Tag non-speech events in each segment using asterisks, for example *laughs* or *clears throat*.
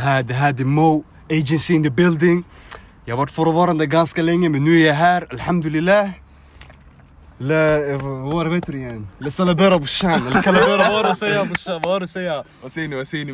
Här, det här är Mo, agency in the building. Jag har varit frånvarande ganska länge men nu är jag här, alhamdulillah. La, eh, vad var det, vad heter det igen? La salabera brorsan, eller calavera, vad har du att säga brorsan? Vad har du att säga? Vad säger ni, vad säger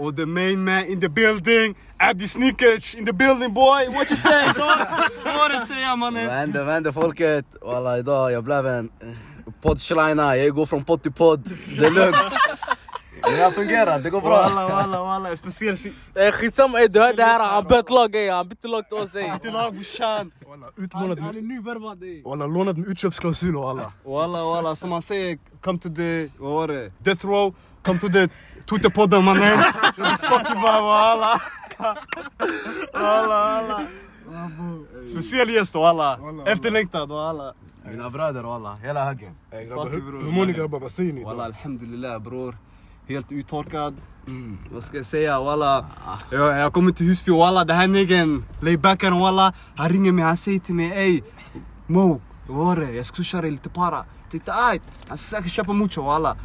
Och the main man in the building, Abdi Snickers in the building boy, what you say dog? *laughs* Vad har du att säga Vad mannen? händer, vad händer folket? Walla idag jag blev en eh, poddschleina, jag går från podd till podd. Det är lugnt. Det här fungerar, det går bra. Walla walla walla, speciell Eh, Skitsamma, eh, du hörde här, han bytte lag ey, han bytte lag till oss ey. till lag brorsan. Walla, utlånad Han är nyvärvad ey. walla, lånad med utköpsklausul och alla. Walla walla, som man säger, come to the, vad var det? Death row, come to the Twitterpodden mannen. Fuck you bara walla. Walla walla. Speciell gäst walla. Efterlängtad walla. Mina bröder walla, hela högen. Hur, mår ni grabbar? Vad säger ni? Walla alhamdulillah bror. Helt uttorkad. Vad ska jag säga walla. Jag, jag kommer till Husby walla, den här niggen, laybackaren walla. Han ringer mig, han säger till mig ey Mo, vad var det? Jag ska swisha dig lite para. Titta ajt, han ska säkert köpa mucho walla.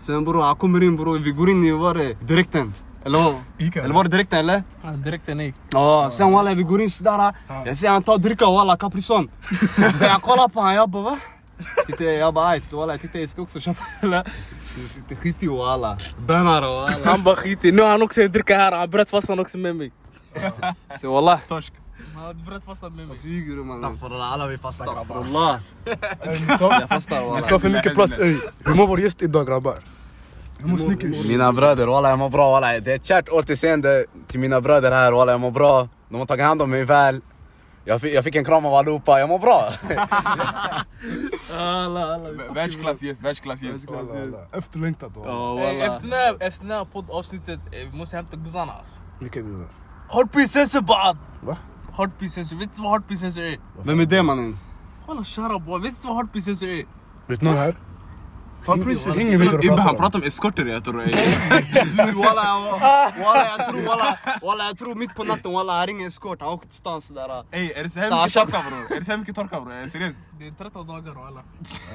Sen bror, han kommer in bror, vi går in i, var det? Direkten. Eller vad? Eller var det direkten eller? Han direkt en ey. Ja, sen walla vi går in sådär. Jag ser han tar dricka walla, Caprison. Sen jag kollar på han, jag bara va? Titta, jag bara ajt walla, titta jag ska också köpa eller? Det skit i walla. Bannare walla. Han bara skit i, nu har han också en dricka här, han bröt fast han också med mig. Så wallah. Han bröt fast han med mig. Flyger du mannen? Astaghfirullah, alla vi fasta grabbar. Ni Jag fastar ni walla. tar för mycket plats ey. Hur mår vår gäst idag grabbar? Hur mår Snickers? Mina bröder, walla jag mår bra walla. Det är ett kärt återseende till mina bröder här walla, jag mår bra. De har tagit hand om mig väl. Jag fick, jag fick en kram av allihopa, jag mår bra. *laughs* Alla, alla. Världsklass gäst, världsklass gäst. Walla, walla. Efterlängtat walla. Efter den här, poddavsnittet, eh, måste hämta guzzarna alltså. Vilka gudar? Heartbeat sensor bad! Va? Heartbeat sensor, vet du vad sensor är? Vem är det mannen? Walla up boy, vet du vad sensor är? Vet någon här? Har precis. Ingen vet vad du pratar han om. pratar om eskorter jag tror ey. Du *laughs* walla, walla jag tror walla, walla jag tror mitt på natten walla han ringer eskort, han åker till stan sådär. Ey är det så här han mycket torka bror? Är det så här mycket torka bror? Seriöst? Det är 13 dagar walla.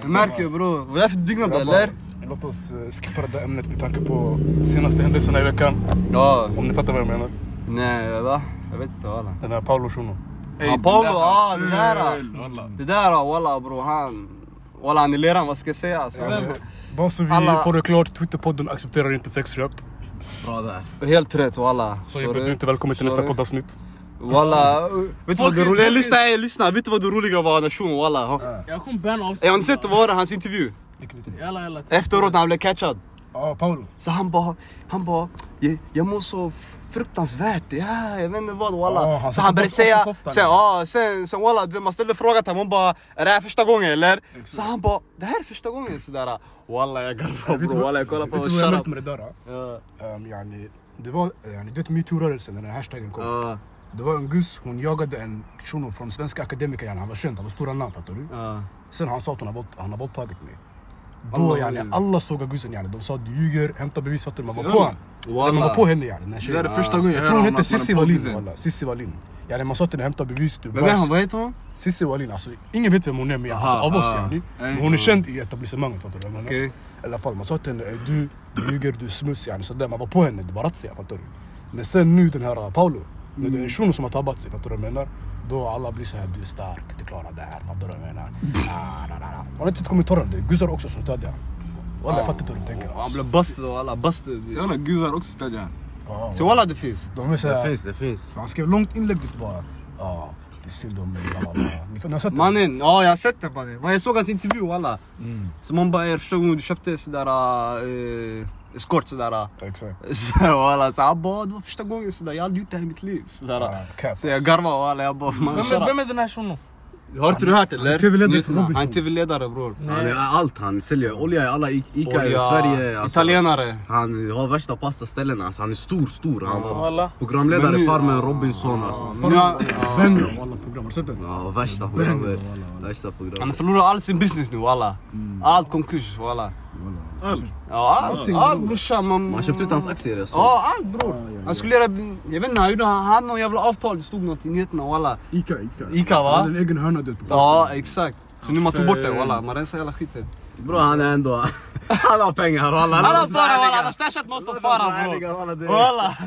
Du märker bror, vad är det för dygn eller? Låt oss eh, skippa det där ämnet med tanke på senaste händelserna i veckan. Ja. Om ni fattar vad jag menar. Nej va? Jag vet inte walla. Den här Paolo Shuno. Ja, det Paolo, där var det där, walla. Det där walla bror han, walla han är leran vad ska jag säga alltså. Bara så vi Alla- får det klart, Twitterpodden accepterar inte sexköp. Bra där. Helt rätt walla. Så du är inte välkommen till nästa poddavsnitt. Walla, vet du vad det roliga, lyssna, ey, lyssna, vet du vad det roliga var nation walla? Ha- Jag kommer banna avsnittet. Har ni sett vad hans intervju? Efteråt när han blev catchad. Ja, Paolo. Så han bara, han bara, jag, mår så fruktansvärt, ja jag vet inte vad walla. Ja, han så han började säga, sen, ja, sen, sen walla, man ställde frågan till honom, hon bara, är det här första gången eller? Så han bara, det här är första gången sådär. Walla jag garvar bror, walla jag kollar på Vet du vad jag märkte up. med det där? Ja, Um, yani, det var, yani, du vet metoo-rörelsen, när den här hashtaggen kom. ja, Det var en gus, hon jagade en shuno från Svenska Akademiker, han var känd, han var stora namn fattar du? ja. Sen han sa att han har våldtagit mig. Då yani, Allah. alla såg gussen yani, de sa du ljuger, hämta bevis fattar du? Man var på. Eller Man var på henne yani, den Det är första gången Jag hör tror hon hette Cissi Wallin walla, Cissi Wallin. Yani man sa till henne hämta bevis, du Vem är bajs. vad heter hon? Cissi Wallin, alltså ingen vet vem hon är men alltså, av oss yani. Men hon är känd i etablissemanget fattar du? Okej. I alla fall, man sa till henne "Ey, du, du ljuger, du är smuts yani sådär. Man var på henne, det var razzia fattar du? Men sen nu den här Paolo, när det är en shuno som har tabbat sig, fattar du vad jag menar? Då alla blir såhär, du är stark, du klarar det här, fattar du vad jag menar? Ah. Man har inte sett kommentarerna, det är guzzar också som stödjer. Walla jag fattar inte hur de tänker Han blev busted walla, busted. Så jävla gudar också stödjer han. Ja, Så walla det finns. De är Det finns, det finns. han skrev långt inlägg dit bara. Ja, det är synd om mig? Mannen, ja jag har sett det mannen. Men Jag såg hans intervju walla. Mm, Så man bara, är första gången du köpte sådär uh, eskort sådär. exakt. *laughs* Så walla, så han bara, det var första gången sådär, jag har aldrig gjort det här i mitt liv. Sådär. Cap, Så jag garvade walla, jag bara, man Vem, är- vem är den här shunon? Har inte du hört Han är eller? Han är tv-ledare bror. Han är allt, han säljer olja i alla I- Ica i Sverige. alltså. Italienare. Han har värsta pastaställena, alltså, han är stor, stor. Han var Walla. programledare Farmen Robinson alltså. Benro, alla program, har du sett den? Ja, värsta programmet. Värsta Han programmet. förlorat all sin business nu walla. Allt konkurs walla. Öl. Ja, allt, Allting, allt bror. brorsan. Man, Man köpte ut hans aktier såg. Ja, allt bror. Ja, ja, ja. Han skulle göra, jag vet inte, han gjorde, han hade någon jävla avtal, det stod något i nyheterna walla. Ica, Ica. Ica, va? Han hade en egen hörna du vet, på Ja, plasten. exakt. Så nu man tog bort det walla, man rensar hela skiten. Bro han är ändå... *laughs* Han har pengar walla. Han har sparat walla, han har stashat någonstans ärliga, bror. walla.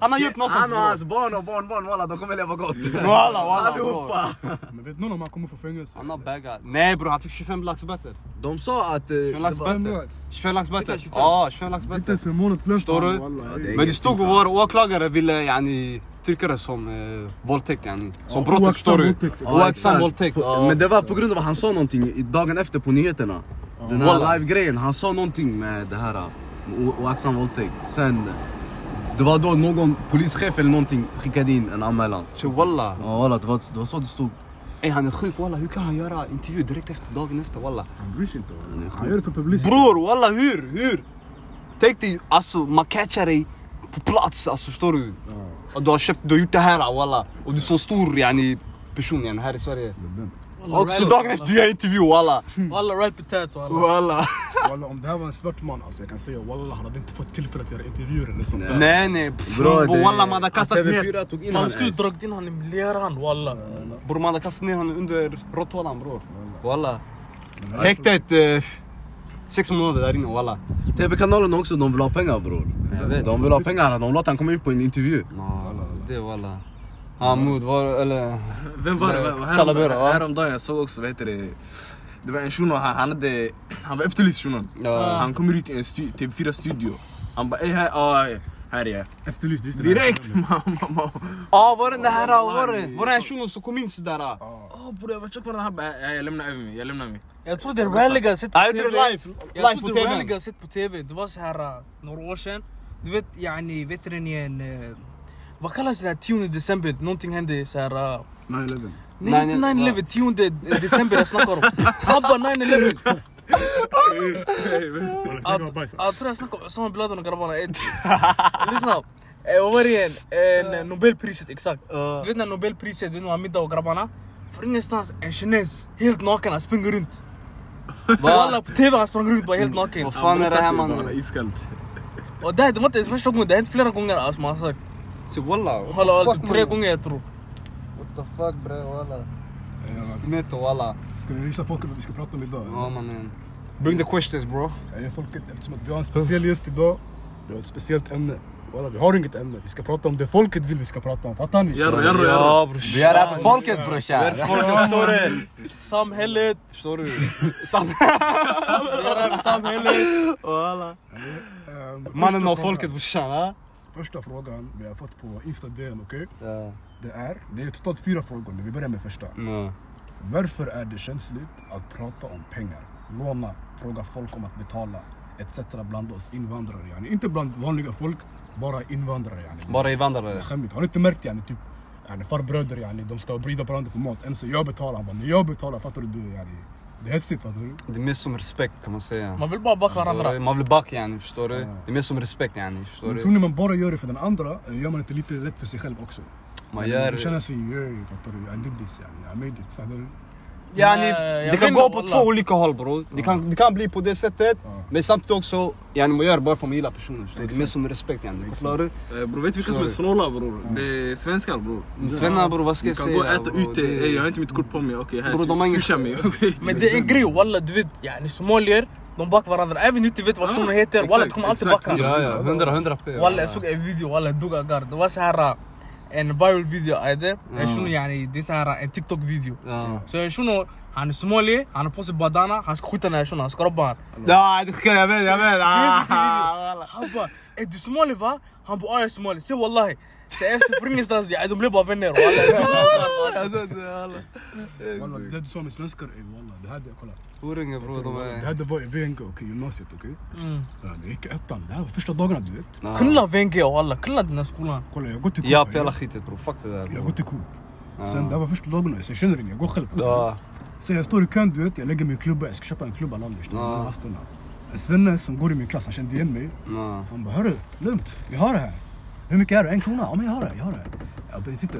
Han har gjort någonstans Han och hans bror. barn och barnbarn walla de kommer leva gott. *laughs* Walla, walla, Allihopa. Men vet någon om han kommer få fängelse? Han har baggat. Nej bror, han fick 25 lax böter. De sa att... eh, 25 lax det var- böter. 25 lax böter. 25. Ja, 25 lax är inte böter. ens en månadslön Förstår för du? Men det stod vår åklagare ville yani trycka det som eh, våldtäkt yani. Som Ja, brott oaktsam förstår du. Oaktsam våldtäkt. Men det var på grund av att han sa någonting dagen efter på nyheterna. Den här Walla. live-grejen, han sa någonting med det här o- oaktsam våldtäkt. Sen, det var då någon polischef eller någonting skickade in en anmälan. Walla. Ja walla, det var, det var så det stod. Ey han är sjuk walla, hur kan han göra intervju direkt efter dagen efter walla? Han bryr sig inte. walla. Han gör det för publicitet. Bror walla hur, hur? Tänk dig alltså man catchar dig på plats alltså förstår du? Och du har köpt, du har gjort det här walla. Och du är så stor yani person yani här i Sverige. Och så dagen efter jag intervju walla. Walla right potato walla. *laughs* Walla. Om det här var en svart man, alltså, jag kan säga walla, han hade inte fått tillfälle att göra intervjuer eller sånt där. Nej nej, pff, Bro, det- walla man hade att kastat ner. TV4 tog in Man han skulle dragit in han i miljöran walla. Bror man hade kastat ner honom under råtthålan bror. Walla. Häktet eh, sex månader där inne walla. TV-kanalen också, de vill ha pengar bror. De vill ha pengar, de låter han komma in på en intervju. Det walla. Hamoud var eller... Vem var det? Häromdagen va? häromdagen jag såg också, vad heter det? Det var en shuno, han, han hade... Han var efterlyst shunon. Ja. Han kommer ut i en stu, TV4 studio. Han bara ey här, ja, här är jag. Efterlyst, visst. Direkt! Ja var det det här, var det? Var det här shunon som kom in sådär? Åh bror jag var tjock på den, han bara "Ja, jag lämnar över mig, jag lämnar mig. Jag tror det är ralliga sett på TV. live, Jag live på tror det är tvn. ralliga sett på TV. Det var så här uh, några år sedan. Du vet yani, vet du ni en... Uh, vad kallas det där 10 december? Någonting hände så här... Uh, 9-11. nej inte 9/11, 9-11, 10 december jag snackar om. Bara 9-11. Walla, Att- bajs. Jag tror jag snackar om Osama bin Laden och grabbarna. Eh, *laughs* Lyssna. Eh, Vad var det igen? Eh, Nobelpriset, exakt. Du vet när Nobelpriset, du har middag och grabbarna. För ingenstans, en kines, helt naken, han springer runt. Walla på TV han sprang runt bara helt naken. Vad fan är det här mannen? Iskallt. Och det, var inte ens första gången, det har hänt flera gånger alltså man har sagt. Så walla. Walla walla, typ tre gånger jag tror. What the fuck bre walla. Ja, Skeletto walla. Ska vi visa folket vad vi ska prata om idag? Ja mannen. Bring the questions bro. Ger folket, eftersom att vi har en speciell gäst idag. Vi har ett speciellt ämne. Walla, vi har inget ämne. Vi ska prata om det folket vill vi ska prata om. Fattar ni? Jarro, jarro, jarro. Ja. Vi är här för folket brorsan. Folket förstår du? Samhället, Förstår du? Sam- vi är här för samhället. Walla. Mannen frågan- folket brorsan ha? Första frågan vi har fått på Insta DM, okej? Ja. Det är, det är totalt fyra frågor. Vi börjar med första. Ja. Varför är det känsligt att prata om pengar? Låna, fråga folk om att betala, etc. bland oss invandrare. Yani. Inte bland vanliga folk, bara invandrare. Yani. Bara invandrare. Skämmigt. Har ni inte märkt yani, typ, yani, farbröder, yani, de ska bjuda varandra på mat. En säger jag betalar, han bara när jag betalar, fattar du? du yani. Det är hetsigt, fattar du? Det är mer som respekt kan man säga. Man vill bara backa varandra. Man vill backa yani, förstår du? Ja. Det är mer som respekt yani, förstår du? tror ni man bara gör det för den andra, eller gör man inte lite lätt för sig själv också? Man Yani, Man känner gör... sig, "Yey, fattar du? I did this, yani. I made it, fattar du? Yani, det kan gå på två olika håll bror. Det kan, det kan bli på det sättet, men samtidigt också, yani man gör det bara för att man gillar personen. du? Det är mer som respekt yani. Förstår du? Eh, Bror vet du vilka som är snåla bror? Det är svenskar bror. Svennar bror, vad ska Du jag kan säga? gå och äta ute, Det- ey jag har inte mitt kort på mig, okej här swisha mig. *laughs* Men det är en grej walla, du vet yani somalier, de backar varandra. Även om du vet vad shunon heter, walla du kommer alltid backa. Ja ja, hundra, hundra p. Walla jag såg en video, walla jag dog av garv. Det var så här uh, en viral video, ade. En shuno yani, det är så här uh, en TikTok video. Ja. Så en shuno, han är somalier, han har på sig bandana, han ska skjuta den här shunon, han ska robba han. Jag jag jag efter från ingenstans, ja, de blev bara vänner. Walla. Det du sa med svenskar, ey walla. Det här, det, kolla. Orunge bror, de är... det var i VNG, okej, gymnasiet, okej? Mm. Ja, det gick i ettan. Det här var första dagarna, du vet. Ja. Kulla VNG walla, kulla den här skolan. Kolla, jag går till Coop. Ja, jag- pela skitet bror, fuck det där Jag går till Coop. Sen det här var första dagarna, jag känner ingen, jag går själv. Ja. Så jag står i kön, du vet, jag lägger min klubba, jag ska köpa en klubba Lallish. En svenne som går i min klass, han kände igen mig. Han bara, hörru, lugnt, vi har det här. Hur mycket är det? En krona? Ja men jag har det, jag har det. Jag bara, titta,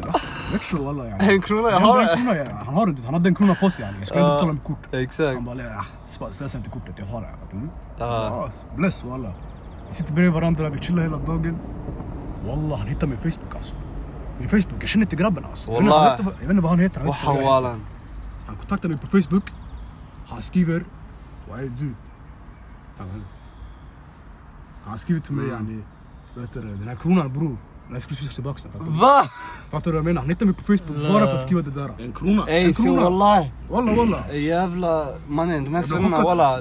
växel walla yani. En krona, jag Ja, har en det. krona, ja. Han har inte, han hade en krona på sig yani. Jag ska inte betala med kort. Exakt. Han bara, slösa inte kortet, jag tar det. Fattar du? Ja. Bless walla. Vi sitter bredvid varandra, vi chillar hela dagen. Walla, han hittar min Facebook alltså. Min Facebook, jag känner inte grabben alltså. Jag vet inte- vet inte vad- vet inte han heter. han vet inte kontaktar mig på Facebook. Han skriver, vad är du? Han- skriver till mig Mm. yani, det, den här kronan bror. Jag skulle swisha tillbaka den. Du? Va? Fattar du vad jag menar? Han hittar mig på Facebook bara för att skriva det där. En krona. Ey En så krona. wallahi. Walla walla. Jävla mannen, de här svennarna walla.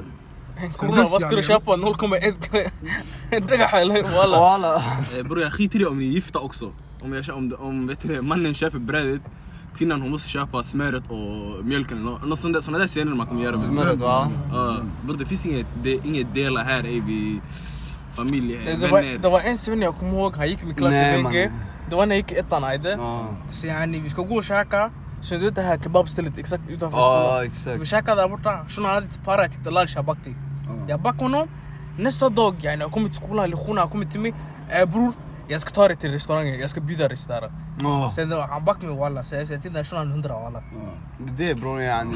En krona, vad ska du köpa? 0,1 *laughs* Dagax eller walla? Walla. Eh, Bror jag skiter i om ni är gifta också. Om, jag, om, om vet du, mannen köper brödet, kvinnan hon måste köpa smöret och mjölken. Nå- Något sånt där, såna där scener man kommer göra. med Smöret va? Ja, bror det finns inget, det, inget dela här ey, vi familj, eh, Det var, vänner. det var en svenne jag kommer ihåg, han gick i min klass Nej, i VG. mannen. Det var när jag gick i ettan Aide. Ja. Så yani vi ska gå och käka. Så du vet det här kebabstället exakt utanför Ja skolan. Vi exakt. käkade där borta. Shunon hade till para, jag tyckte Lal Shabakti. Jag backade honom. Nästa dag, yani, jag kommer till skolan, lektionen, han kommer till mig. Eh bror, jag ska ta dig till restaurangen, jag ska bjuda dig där. Ja. Sen han backade mig walla. Så jag sa till den shunon 100 walla. Det är bror yani.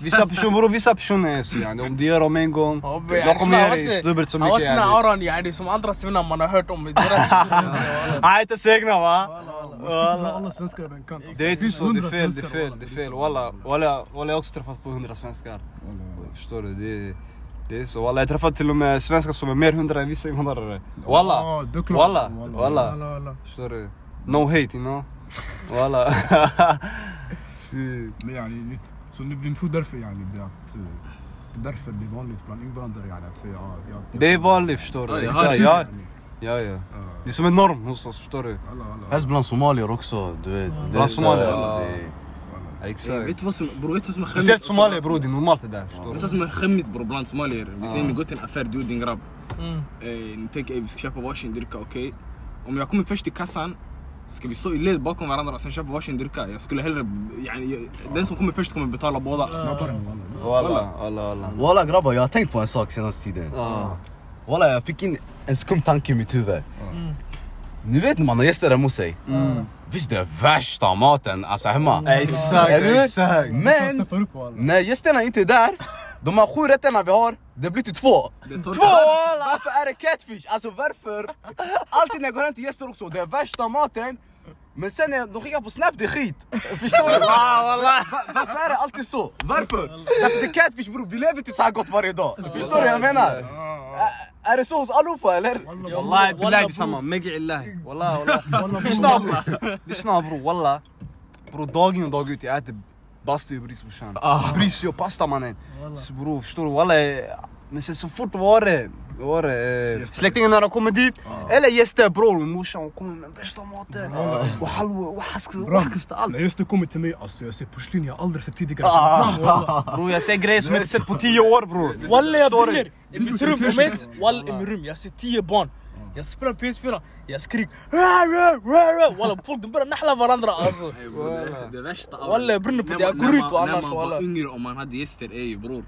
Vissa personer bror, vissa personer är så yani. Om du gör dem en gång, de yani, kommer göra han det inte- dubbelt så Han mycket den här yani. auran yani som andra svennar man har hört om. Han är *laughs* inte segna va? Alla, svenskar över en kant. alltså. Det är inte så, det är 100 fel, det är fel, walla. jag har också träffat på 100 svenskar. Förstår du? Det är, så. Walla jag har träffat till och med svenskar som är mer hundra än vissa invandrare. Walla! Ja. Walla! Walla. Förstår du? No hate you know? Walla! *laughs* Men yani, ni- så ni, tror därför yani, det, att, eh, det är därför det är vanligt bland invandrare yani, att säga ja, jag, jag, Det är vanligt förstår Ja, du? Exakt, ja, ja, ja. Ja, Det är som en norm hos oss, förstår du? Fast bland somalier också, du vet. Bland somalier, det ja. är- Ey, Exakt. Vet du vad som, bror vet du vad som Speciellt skämmigt? somalier bror, det är normalt det där förstår Vet du vad som är skämmigt bror bland somalier? Vi säger ni går till en affär, du och din grabb. Mm. Ni tänker ey, vi ska köpa varsin drycka, okej? Om jag kommer först till kassan, ska vi stå i led bakom varandra och sen köpa varsin drycka? Jag skulle hellre, yani, den som kommer först kommer betala båda. Walla. Grabbar, jag har tänkt på en sak senaste tiden. Walla jag fick in en skum tanke i mitt huvud. Mm. Ni vet när man har gäster hemma hos sig. Mm. Visst det är värsta maten, alltså hemma. Exakt, Eller exakt. Men... När gästerna inte är där, de här sju rätterna vi har, det blir till två. Två! Varför är det catfish? Alltså varför? Alltid när jag går hem till gäster också, det är värsta maten. Men sen när de skickar på snap, det är skit. Förstår du? Va- Varför är det alltid så? Varför? Därför det är catfish bror, vi lever inte så här gott varje dag. Förstår du vad jag menar? Ä- Är det så hos allihopa eller? Wallahi billahi det är samma, megi illahi. Wallahi wallahi. Lyssna bror, lyssna bror walla. Bror dag in och dag ut jag äter bastu walla. Men sen så fort var det, var det eh, släktingarna när de kommer dit. Eller gäster bror, morsan hon kommer med värsta maten. Och halva och haskasta allt. När du kommer till mig, alltså jag ser porslin jag aldrig sett tidigare. Walla. Bror jag säger grejer som jag inte sett på tio år bror. Walla jag brinner! I mitt rum, moment, walla i mitt rum, jag ser tio barn. Jag spelar PS4, jag skriker "Rah, rah, rah, rah." Walla folk de börjar nackla varandra alltså. Det, värsta av Walla, jag brinner på det. Jag går ut annars, När man var walla. yngre och man hade gäster, ey bror.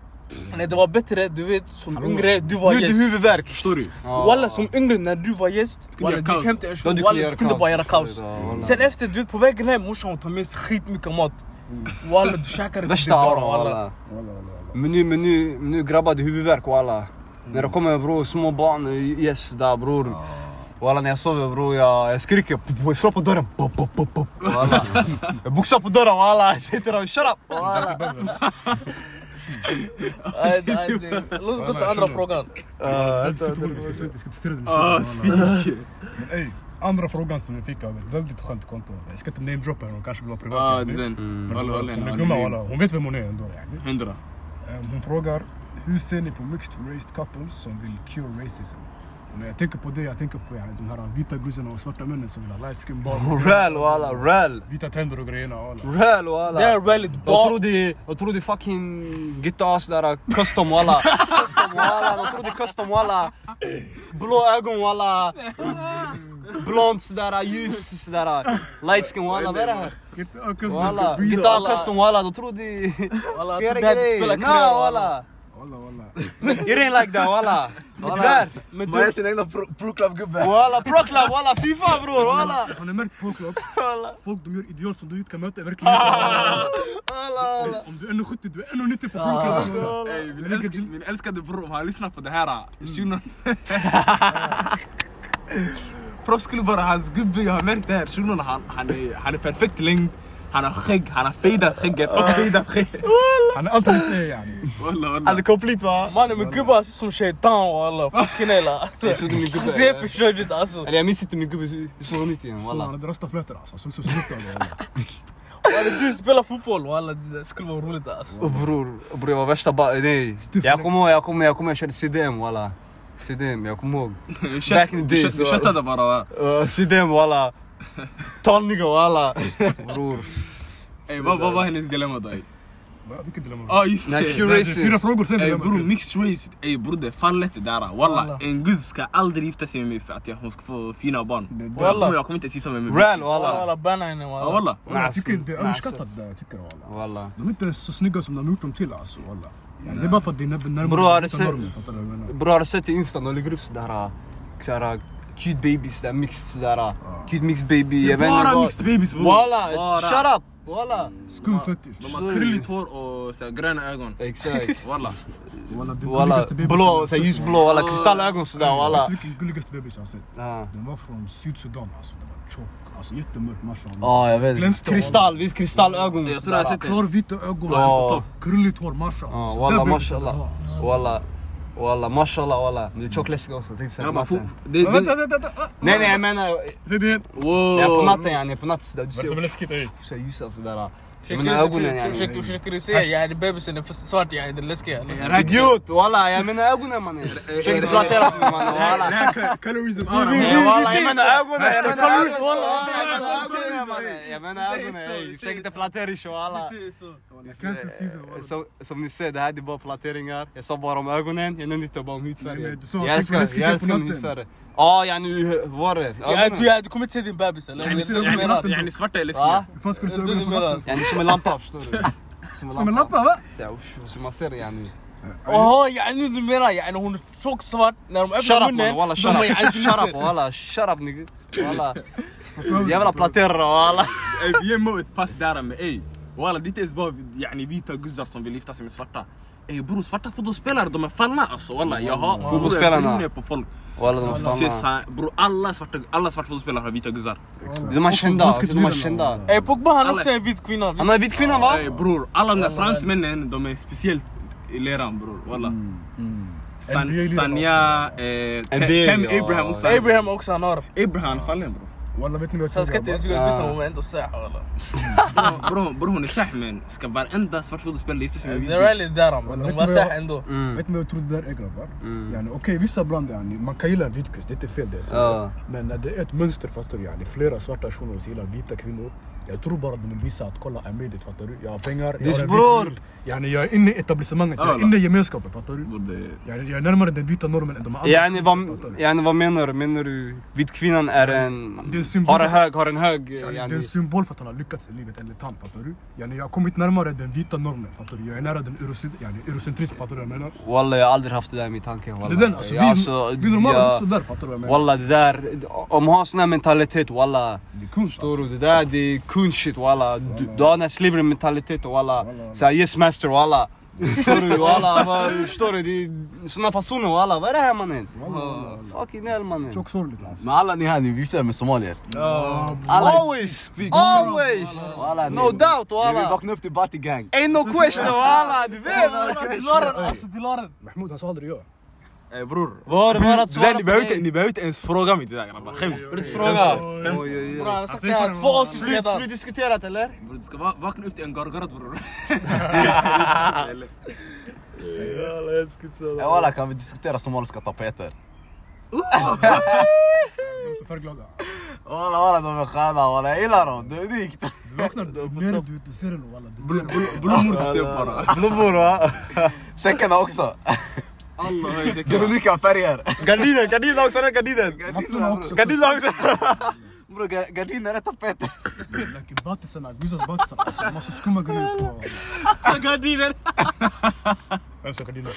Nej det var bättre, du vet som yngre, du var Nu är det gäst. huvudvärk. Förstår du? Walla som yngre när du var gäst, walla du gick hem till show, du kunde du kunde bara göra kaos. walla. Sen efter du vet på vägen hem morsan tar med sig skitmycket mat. Walla du käkar inte det bara walla. Men nu, men nu, men nu grabbar det är huvudvärk walla. När det kommer bror, små barn, yes där bror. Walla när jag sover bror, jag, jag skriker, jag slår på dörren. Pop, pop, pop. Walla. *laughs* Jag boxar på dörren walla, jag sitter där, shut up! Låt oss gå till andra frågan. Vi ska. Ah, andra frågan som vi fick av ett väldigt skönt konto. Jag ska inte namedroppa henne, hon kanske vill vara privat. Den. Men Walla, hon, är gumma, hon vet vem hon är ändå. Hundra. Ehm, Hon frågar, hur ser ni på mixed race couples som vill cure racism? Och när jag tänker på det, jag tänker på yani, de här vita gussarna och svarta männen som vill ha light skin barn. Rall walla, *laughs* rall! Vita tänder och grejerna. Walla. Rall walla! Det är väldigt Jag bra. tror det, jag tror det fucking Gittas där custom walla. Custom walla, jag tror det custom walla. Blå ögon walla. Blont sådär, ljus sådär. Light skin walla, vad är det här? Walla, Walla. custom walla, de tror det... Walla till dad grejer. spelar Nah kräm walla. walla. Walla walla. It ain't like that walla. Men Man är sin egna pro- pro-club-gubbe. Walla, Pro Club, walla, Fifa bror, walla! Har ni märkt på Club? Walla, Folk de gör ideal som du inte kan möta i verkligheten. walla. Om du är 1,70 du är 1,90 på Pro Club. Ey, min, älsk, min älskade bror, om han lyssnar på det här shunon. *laughs* Proffs skulle bara, hans gubbe, jag har märkt det här. Shunon han är perfekt längd. Han har skägg, han har fejdat skägget och fejdat skägget. Han är alltid lite yani. Han är complete va? mannen min gubbe han ser som shaitan walla. Fucking hela. Jag såg min gubbe. Han ser för ut alltså. Eller jag minns inte min gubbe, hur såg han ut igen walla? han hade rastaflätor alltså. Såg ut som. *laughs* Walla du spelar fotboll walla. Det skulle vara roligt alltså. Och bror, bror jag var värsta ba... Nej. Jag kommer ihåg, jag kommer kommer jag körde CDM walla. CDM, jag kommer ihåg. *laughs* Back in the days. du köttade bara va? CDM walla. Talningar walla. Bror. Ey vad vad var hennes dilemma då? ey? Va? Vilket dilemma? Ja just Nej, det. Q Nej, det är racist. Fyra frågor sen Ey dilemma. bror, mixed race. Ey bror det är fan lätt det där. Walla, Walla. en guzz ska aldrig gifta sig med mig för att jag, hon ska få fina barn. Det- Walla. Jag, jag kommer inte ens gifta mig med Real Walla det är det där, är så Det är det är cute babies, sådär mixed sådär, cute mixed baby, jag vet inte Bara mixed babies bror. Walla, Bara. shut up! Walla! Skum fetish. De har krulligt hår och så här, gröna ögon. Exakt. Walla. Walla, det är blå, såhär sett, ljusblå, walla kristallögon sådär Vet walla. du vilken gulligaste bebis jag har sett? Ja. Den var från Sydsudan alltså. Den var tjock. Alltså jättemörk mashallah. Ja, jag vet. Kristall, visst kristallögon Jag tror jag har sett det. Klarvita ögon, Ja. krulligt hår mashallah. Ja, Så walla där mashallah. Walla. Walla mashallah walla. Men det är tjockläskiga också, tänkte säga på natten. det- Vänta, vänta, vänta! Nej nej jag menar, Säg det igen! Wow. är på natten yani, på natten sådär. Du Vad så ser läskigt sådär. Säga yani bebisen är för svart yani, det är läskiga eller? Idiot walla, jag menar ögonen mannen. Försök inte flattera på mig mannen walla. Colorism! Ja, walla, jag menar ögonen, jag menar Colours, ögonen. walla. Jag menar ögonen, mannen. Jag menar ögonen, ey. Försök inte flattera ish walla. Cancel season walla. Som, som ni ser, det här är bara flatteringar. Jag sa bara om ögonen, jag nämnde inte bara om Nej, hudfärgen. men du sa Jag tänk älskar, vad läskigt det jag är på älskar natten. hudfärg. Ja, ja nu, vad var det? Ja, Ögonen. du, ja, du kommer inte se din bebis eller? Yani, Det är det du yani, menar. natten- Yani svarta är Va? läskiga. Hur fan ska du se Det är det ögonen du på menar. natten? Yani som en lampa, förstår du? Som en lampa va? Så, här, uff, så man ser det yani. Jaha, yani du menar yani hon är tjock svart, när de Shut öppnar up munnen, mannen, walla de shut har up. yani Shut up inte walla, shut up nigga. Walla. Jävla platerare walla. Ey, Ge Mo ett pass där med ey. Walla det är de är walla. De fan. Bror alla svarta, alla svarta fotbollsspelare har vita guzzar. De är kända, de är kända. Ey Pogba han är också en vit kvinna. Han är vit kvinna va? Ey bror alla de där fransmännen de är speciellt i leran bror walla. San, NBA-lirare Sanja, eh, ja. Abraham också. Abraham också han har. Abraham fallen bror. Walla vet ni vad Så han ska inte jag ens tror? göra vissa moment och säga walla. Bror bror hon är sah men ska varenda svart fotbollsspelare gifta sig med vit Det är really där De var jag- ändå. Mm. Vet ni vad jag tror det där är grabbar? Yani, Okej vissa ibland yani, man kan gilla en vitkust, det är inte fel det jag. Men när det är ett mönster fattar du yani, flera svarta shunon som gillar vita kvinnor. Jag tror bara att de vill visa att kolla I made it fattar du. Jag har pengar, jag har bror. vit. Yani, jag är inne i etablissemanget, jag är inne i gemenskapen fattar du. Yani, jag är närmare den vita normen än de andra. Yani vad, yani vad menar du? Menar du är en... Det är en symbol. Har en hög, har en hög... Yani, det är en symbol för att han har lyckats i livet enligt han, fattar du? Yani, jag har kommit närmare den vita normen, fattar du? Jag är nära den eurocentrism, fattar du vad jag menar? Walla jag har aldrig haft det där i min tanke walla. Det är den, alltså, vi, Ja, vi normala är jag- också där, fattar du vad jag menar? Walla det där, om man har sån här mentalitet walla. Kunst Förstår alltså. du? Det där det är kun shit walla. Du, du har den här slavery mentaliteten walla. Såhär yes master walla. Förstår du walla? Förstår du? Det är såna fasoner walla. Vad är det här mannen? Fucking hell mannen. Tjock sorgligt alltså. Men alla ni här, ni gifta med somalier. Alla Always! Always! Walla, No doubt Ni vill walla. vakna upp till Bati gang. Ain't no question walla, du vet! Dilaren, alltså Dilaren. Mahmoud han sa aldrig ja. Ni, på behöver mig? inte, ni behöver inte ens fråga mig det där grabbar, sagt Alltså, det här det två var- avsnitt Slut, redan. slut diskuterat eller? Bror, Du ska va- vakna upp till en gargarat bror. *laughs* Ja, Walla kan vi diskutera somaliska tapeter? De är så färgglada. Walla walla de är sköna walla, jag gillar dem. Det är unikt. Du vaknar, du ner, du, du ser den walla. Blommor du ser bara. Blommor va? Tecknen också. Allah Det är unika färger. Gardinen, gardinen också, den gardinen! mattorna också. Gardinen också! Bror ga- gardiner är tapeter. Like batisarna, Guzzas batisar. Alltså de har så skumma grejer på. Så gardiner. Vem ska gardiner?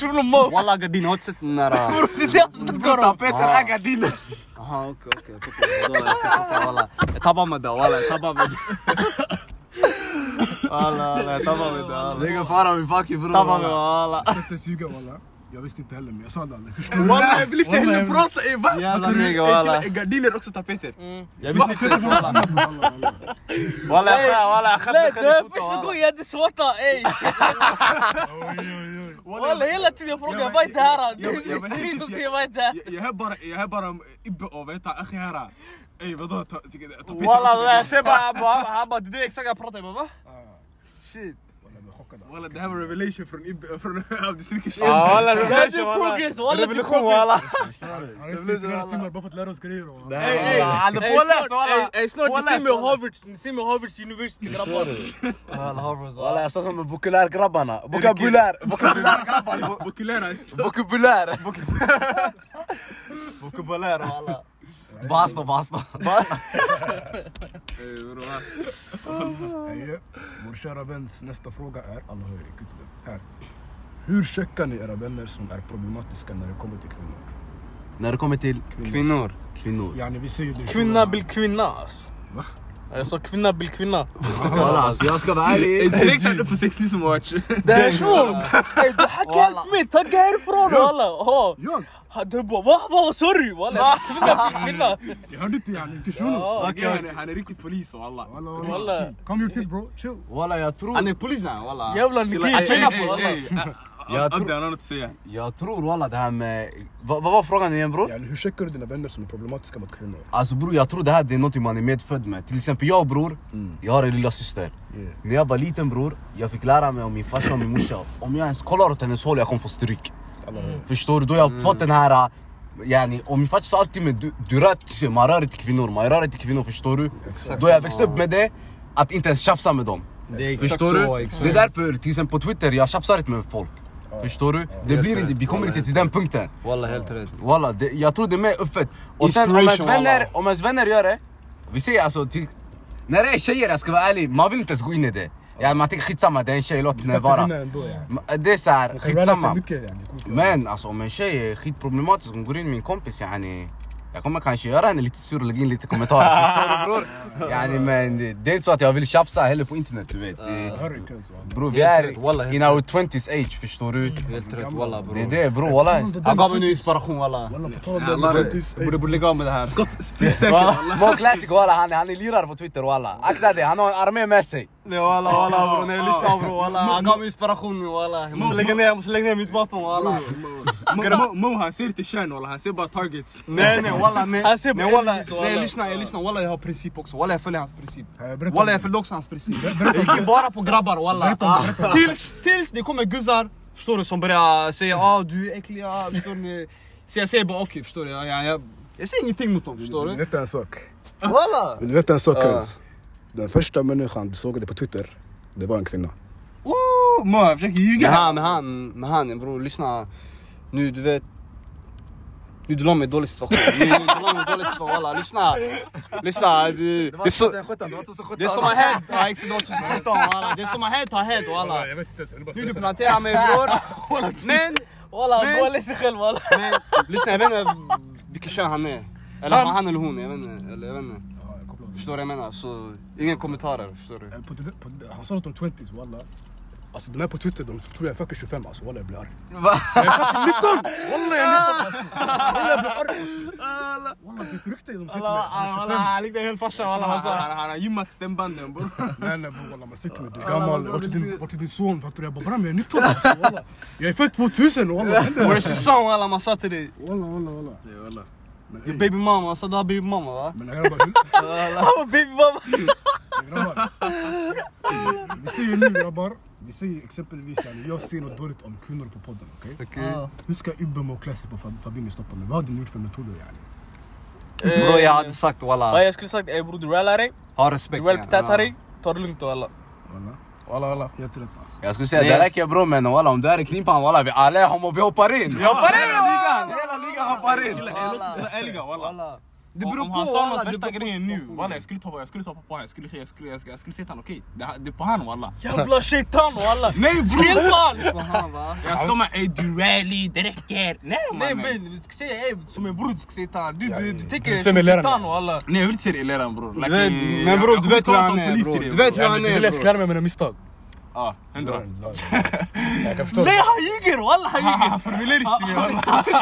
Shuno Mo! Walla gardin, har du sett den där... Bror det är det jag snackar om! Tapeter är gardiner. Aha okej okej, jag tycker vadå, jag tycker walla. Jag tappar med det walla, jag tappar med det. Walla walla, jag tappar med det Det walla. är ingen fara min fucking bror. Tappar med walla. walla. Sluta ljuga walla. Jag visste inte heller men jag sa det aldrig. Förstår du? Walla jag vill inte heller prata, ey va? Jävla Vad tror du? nigga, Ey, walla. chilla, Gardiner är också tapeter. *laughs* Shit. Walla, jag blev chockad alltså. Walla det här var revelation från Ibbe, från *laughs* Abdesirkis Ja walla Det här revolution är progress, walla. walla det är Revolution progress! walla. Han har suttit flera timmar bara för att lära oss grejer. och- Basta basta. Hej, Vår kära väns nästa fråga är, alla hör i kutuben, här. Hur checkar ni era vänner som är problematiska när det kommer till kvinnor? När det kommer till Kvinnor. kvinnor. Yani vi ser ju det Kvinna bil kvinna alltså. Va? Jag sa kvinna bil kvinna. Walla alltså jag ska vara Ey ärlig. direkt här på sexism watch. Det här shunon! Ey du hackar hjälp mig, tagga härifrån walla! Ja. Jag? Han du bara va? Va? Vad sa du? Walla jag sa kvinna bil kvinna. Jag hörde jag tror. Han har något att säga. Jag tror walla det här med... Vad vad var frågan igen bror? Yani, hur checkar du dina vänner som är problematiska mot kvinnor? Alltså bror jag tror det här det är något man är medfödd med. Till exempel jag bror, jag har en lilla syster. Yeah. När jag var liten bror, jag fick lära mig av min farsa och min morsa. Om jag ens kollar åt hennes håll jag kommer få stryk. Förstår du? Då jag fått den här... äh, Yani, och min farsa sa alltid med du, du rör till sig, man rör inte kvinnor, man rör inte kvinnor förstår du? Då jag växte upp med det, att inte ens tjafsa med dem. Det är exakt Förstår så, du? exakt. Det är därför till exempel på Twitter, jag tjafsar inte med folk. Förstår du? Det blir inte, vi kommer inte till den punkten. Walla helt rätt. Walla, det, jag tror det är mer uppfött. Och sen om ens vänner, om ens vänner gör det, vi säger alltså till, när det är tjejer, jag ska vara ärlig, man vill inte ens gå in i det. Ja, man tänker skitsamma, det är en tjej, låt henne vara. Det är såhär, skitsamma. Men alltså om en tjej är skitproblematisk, hon går in med min kompis yani jag kommer kanske göra henne lite sur och lägga in lite kommentarer, *laughs* förstår du bror? Yani, men det, är inte så att jag vill tjafsa heller på internet du vet. Det, bror vi är in our 20s age förstår du? Helt rätt walla bror. Det är det bror walla. Han gav mig nu inspiration walla. Walla på tal om Jävlar. det med 20s. Jag borde borde lägga av med det här. Skott. Mo Classic walla, han är lirare på Twitter walla. Akta dig, han har en armé med sig. Nej walla walla bror, när jag lyssnar bror walla. Han gav mig inspiration nu walla. Jag måste lägga ner, jag måste lägga ner mitt vapen walla. Mo- han ser inte kön walla, han ser bara targets. Nej nej walla nej. Han ser på Nej jag lyssnar, jag lyssnar walla jag har princip också. Walla jag följer hans princip. Eh, Walla jag följde också hans princip. Jag gick bara på grabbar walla. Tills, tills det kommer guzzar, förstår du, som börjar säga ah du är äcklig, ah, förstår ni. Så jag säger bara okej förstår du, jag, säger ingenting mot dem förstår Vill du. du veta en sak? Walla! Vill du veta en sak ens? Den första människan du såg det på Twitter, det var en kvinna. Oh, Mo han försöker ljuga Men han, men han, men han bror lyssna. Nu du vet. Nu du la mig i dålig situation. Nu, nu du la mig i dålig situation walla. Lyssna. Lyssna. Det, det, är så, 2017, det var 2017. det som har hänt. Ja exakt det var 2017 walla. Det som har hänt har hänt. Jag jag bara Nu du planterar mig bror. *laughs* Men, Walla Men- gå och läs dig själv walla. men. Lyssna jag vet inte vilket kön han är. Eller han, han eller hon, jag vet inte. Eller jag vet inte. Ja, jag kopplar av. Förstår du vad jag menar? Så, inga kommentarer förstår du. Eh, på på Han sa något om 20s walla. Alltså de är på Twitter, de tror jag är fucking 25 alltså walla jag blir arg. Va? Walla jag är 19 alltså! *laughs* Walla jag blir arg alltså! Walla det är ett rykte de sitter med. De är 25. han liknar helt farsan walla. Han, han han, han har gymmat stämbanden bror. Nej nej bror walla man sitter med du är gammal, vart är din, vart är din son? Fattar du? Jag bara bram jag är 19 alltså walla. Jag är född 2000 walla. your son walla? Man sa till dig. Walla walla walla. Men Your ey, baby mama, man sa du har baby mama va? men *laughs* grabbar, Han var baby mamma. grabbar. Vi säger nu grabbar, vi säger exempelvis yani, jag säger något dåligt om kvinnor på podden okej? Okej. Hur ska Ibbe må klä sig på Fab- Fabini stoppa mig? Vad hade ni gjort för metoder yani? Bro jag hade sagt Ja, walla, jag skulle sagt ey bror du rallar dig, ha du respekt. väl yani. tätar dig, ta det lugnt walla. Walla, Walla walla. helt rätt alltså. Jag skulle säga det jag- räcker bror men walla om du är i knipan walla vi alla är homo vi hoppar in. Vi hoppar in! Hela ligan, hela ligan hoppar in. Låt oss vara ärliga walla. Det beror om på, han sa något värsta grejen nu, walla jag skulle ta jag skulle ta på honom, jag skulle, jag skulle, jag skulle, jag skulle säga till honom okej, det, det är på han walla. Jävla shaitan walla! Nej bror! Jag ska med ey du rally, det räcker. Nej Nej mannen. men, du ska säga ey som en bror du ska säga han. Du, du, du tänker som shaitan walla. Nej jag vill inte se det i leran bror. Du men bror, du vet hur han är, bror. till Du vet hur han Du är, bror. klara mig med mina misstag. Egen- *laughs* han! *laughs*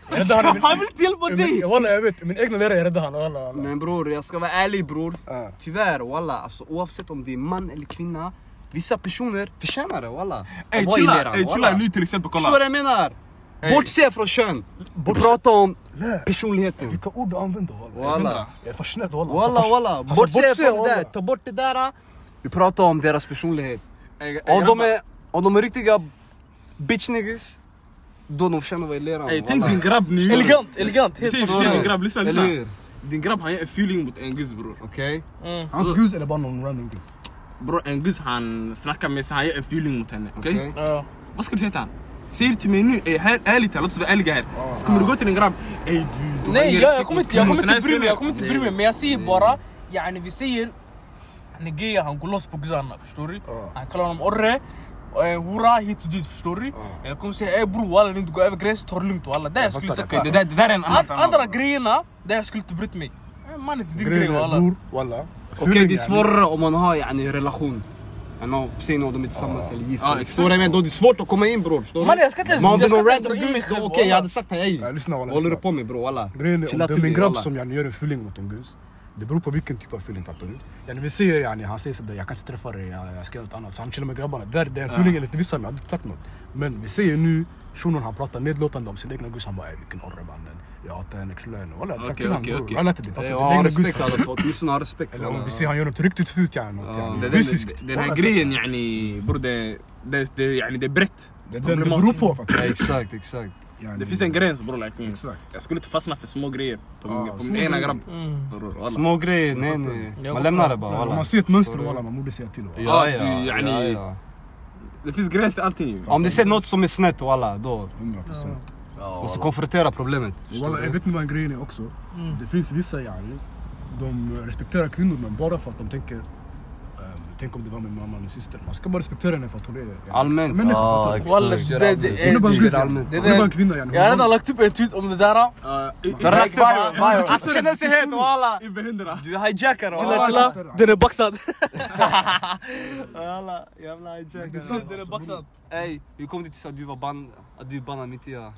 *laughs* jag räddade honom i min- Han vill inte hjälpa i dig! min- Walla jag vet, i min egna lera jag räddade han. Walla, walla. Men bror, jag ska vara ärlig bror. Tyvärr walla, alltså, oavsett om det är man eller kvinna. Vissa personer förtjänar det walla. Ey chilla, chilla nu till exempel Förstår du kolla. vad jag menar? Bortse från kön. Prata om personligheten. Vilka ord du använder walla. Jag är fascinerad walla. Walla walla. Bortse bortse, från det. Ta bort det där. Vi pratar om deras personlighet. Om de är, om de är riktiga bitch niggas. Då de förtjänar att vara i leran. Ey tänk din grabb nu. Elegant, elegant, helt fantastiskt. din grabb, lyssna lyssna. Din grabb han ger en feeling mot en guzz bror. Okej? Mm. Hans guzz eller bara någon random guzz? Bror en guzz han snackar med sig, han ger en feeling mot henne. Okej? Vad ska du säga till honom? Säg det till mig nu, ey, här, ärligt här, låt oss vara ärliga här. Så kommer du gå till din grabb, ey du, du har Nej ingen jag, jag respekt kommer mot inte, jag kvinnor. kommer inte Sen bry här mig, jag kommer inte ser bry ni- mig men jag säger bara Yani vi säger Han är gay, han går loss på guzzarna förstår du? Ja. Han kallar honom orre och en hora hit och dit förstår du? Jag kommer säga ey bror walla ni inte går över gränsen, ta det lugnt walla Det jag skulle fattar säga Okej, det där, det där är en annan An- femma, Andra bror. grejerna, det jag skulle inte brytt mig Man är inte din grej Grejen är walla bror, walla. Okej det är svårare om man har yani, relation. Än om säg någon de är tillsammans eller gifta. Förstår du vad jag menar? Då är det svårt att komma in bror. Förstår du? Jag ska inte ens- jag är ska inte dra in mig själv, okej jag hade sagt walla. Vad håller du på med bror walla? Grejen är, om det är min grabb som gör en feeling mot en guzz Det beror på vilken typ av feeling fattar du? Yani, vi säger yani, han säger sådär, jag kan inte träffa dig, jag, jag ska göra något annat Så han chillar med grabbarna, där, det är en feeling enligt vissa men jag hade inte sagt något Men vi säger nu, shunon han pratar nedlåtande om sin egna guzz Han bara "Ey, vilken orre mannen, jag lät det fattar du? Jag Din har egna respekt respekt. Eller om walla. vi ser han gör något riktigt fult yani, något Ja, yani, Det- fysiskt Den, den här grejen yani, bror det, det, yani, det är brett. Det, beror på du? exakt, exakt. Det finns en gräns bror. Like, mm. Exakt Jag skulle inte fastna för små grejer på min, på ena grabb. Mm. Små grejer, nej nej. Man lämnar det bara walla. man ser ett mönster walla, man borde säga till. Ja, Ja, du, ja, yani- ja, ja. Det finns gräns till allting. Om det ser något som är snett walla, då 100% måste konfrontera problemet. Walla, jag vet inte vad en grejen är också. Det finns vissa yani, de respekterar kvinnor men bara för att de tänker ehm, Tänk om det var min mamma eller syster. Man ska bara respektera henne för att hon är Allmänt. människa. Ja, exakt. Det, det, Hon är bara en Hon är bara kvinna. Jag har redan lagt upp en tweet om det där Uh, bara. Bio. Alltså känner sig het walla. I. Du hijackar Chilla walla. chilla, den är baxad Walla, jävla hijackar. Den är baxad Ey, hur kom det till att du var ban... Att du bannade mitt i ja? Eh,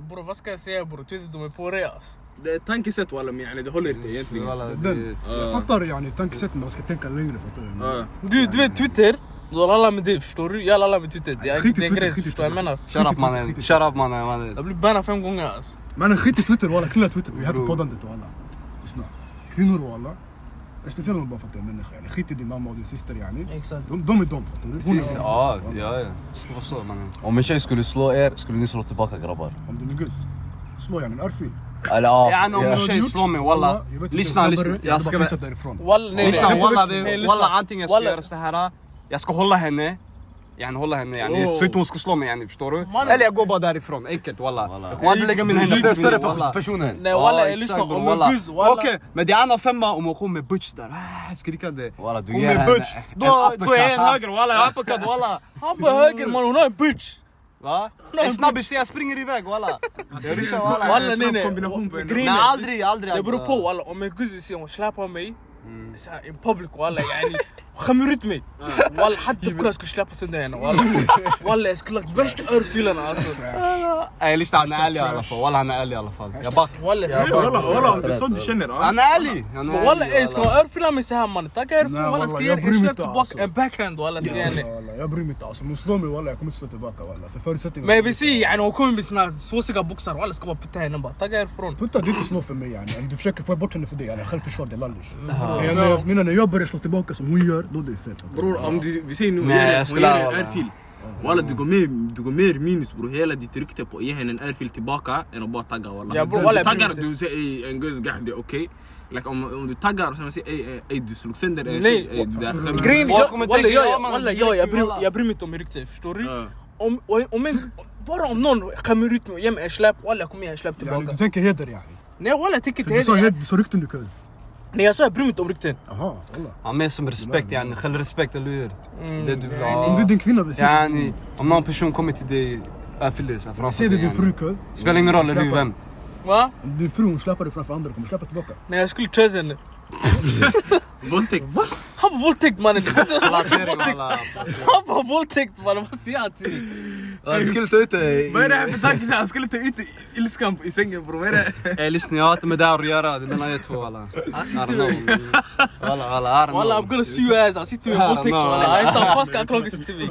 Bror vad ska jag säga bror, Twitter de är på det alltså Det är tankesätt walla, men yani, det håller inte egentligen. Den, Ja. jag fattar yani tankesätt man ska tänka längre fattar du? Du, du vet Twitter, du har alla med det förstår du? Jag har alla med Twitter, det är, en grej förstår du jag menar? Shut up mannen, shut up mannen. Jag blir bannad fem gånger alltså Mannen skit i Twitter walla, knulla Twitter. Vi Bro. poddandet walla. Lyssna. Kvinnor walla. Respektera dem bara för att det är människa yani. Skit i din mamma och din syster yani. Exakt De, de är de fattar du? Hon är ja, ja. Så vad så mannen. Om en tjej skulle slå er, skulle ni slå tillbaka grabbar? Om du är guzz. Slå yani en örfil. Eller ja. Yani om en tjej slår mig walla. Lyssna, lyssna. Jag ska vara... Lyssna walla, antingen ska jag göra så här. Jag ska hålla henne. Yani hålla henne yani. Oh. Så inte hon ska slå mig yani, förstår du? Eller jag går bara därifrån, enkelt walla. Jag kommer aldrig lägga min händer är större walla. på personen. Nej walla, exakt, om walla. en guzz walla Okej, men det är annan femma om hon kommer med butch där, ah, skrikande. Walla, du Hon ger med henne butch, en då, är jag en höger walla, jag är uppercut walla. Han på höger man, hon har en bitch Va? En snabbis, jag springer iväg walla. *laughs* Jag ryssar walla. Walla nej snabb nej, på Nej aldrig, aldrig. Det beror på walla, om en guzz vill se hon släpar mig här, in public walla yani خمرتمي آه. والله حد كل اسكو شلاب سندين والله. *laughs* والله اسكو لك بشت ار فيلن أصلا. آه. أي ليش أنا علي على فا والله أنا علي على فا يا باك. والله. والله والله أنت صد شنر آه؟ أنا علي والله اسكو ار فيلن مسهم من تاك ار فيلن والله اسكو ير شلاب باك باك هاند والله اسكو إيه، يعني. والله يا بريمي تاس مسلمي والله كم سلت باك والله. في فرصتي ما بيسي يعني وكم بسمع سوسيغا بوكسر والله اسكو بتاي نمبر. تاك ار فرون بتا ديت سنو في مي يعني. عندي في شك في بوتن في دي يعني خلف الشورت شوط دلالش نعم. يعني نعم. مين أنا يبرش لتبوكس ويا دو دي سير برو أم دي سي نو أرفيل. والله دقمير دقمير مينس برو هيلا دي تركت بو إيه إن أرفيل تباكا أنا بو تاغا والله. يا برو والله تاغا دو سي إي انجز قحدي أوكي. لك ام دو تاغا رسم سي اي اي دو سلوكسندر إي داخل. جرين والله يا والله يا بريم آه. يا بريم تو ميركت شتوري. ام ام bara om någon kommer ut med jämna släpp, walla kom igen släpp tillbaka. Du tänker heder yani? Nej walla jag tänker inte heder. Du sa rykten du kunde. Nej jag sa jag bryr mig inte om rykten. Jaha. Ja, mer som respekt yani, självrespekt eller hur? Det du vill Om ha. du är din kvinna vill se Yani, om någon person kommer till dig, här framför Säg det dig din fru cuz. Spelar ingen roll eller hur, vem? Va? Om din fru hon släpper dig framför andra, kommer du släppa tillbaka? Nej jag skulle chase henne. *laughs* Våldtäkt. Han var våldtäkt mannen. Du. Han var våldtäkt mannen, vad säger jag till dig? Ja, Du skulle ta ut det Vad är det här i... för tanke? Han skulle ta ut ilskan i sängen bror. Vad är det? Ey lyssna, jag har inte med det här att göra. Det är mellan er två alla. I don't know. Alla, alla, I don't Walla I'm gonna sue your ass. Han sitter med våldtäkt walla. Jag har inte falska anklagelser till mig.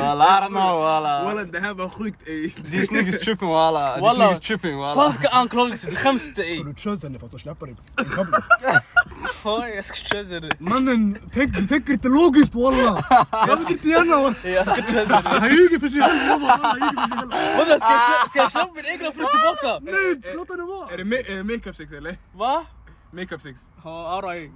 Alla, I don't know alla. Walla det här var sjukt ey. This niggas tripping walla. This Walla. niggas tripping walla. Falska anklagelser, du skäms inte ey. Ska du chase henne för att hon släpper dig i kabeln? Jag ska chase henne. Mannen, du tänker inte logiskt walla! Jag ska inte gärna walla! Jag ska chase henne. Han ljuger för sig själv walla! Han ljuger för sig själv! Vadå ska jag slä- ska jag släppa min egna fru tillbaka? Nej, ska låta det vara! Är det ma- är det makeup sex eller? Va? Makeup sex. Ja, alright.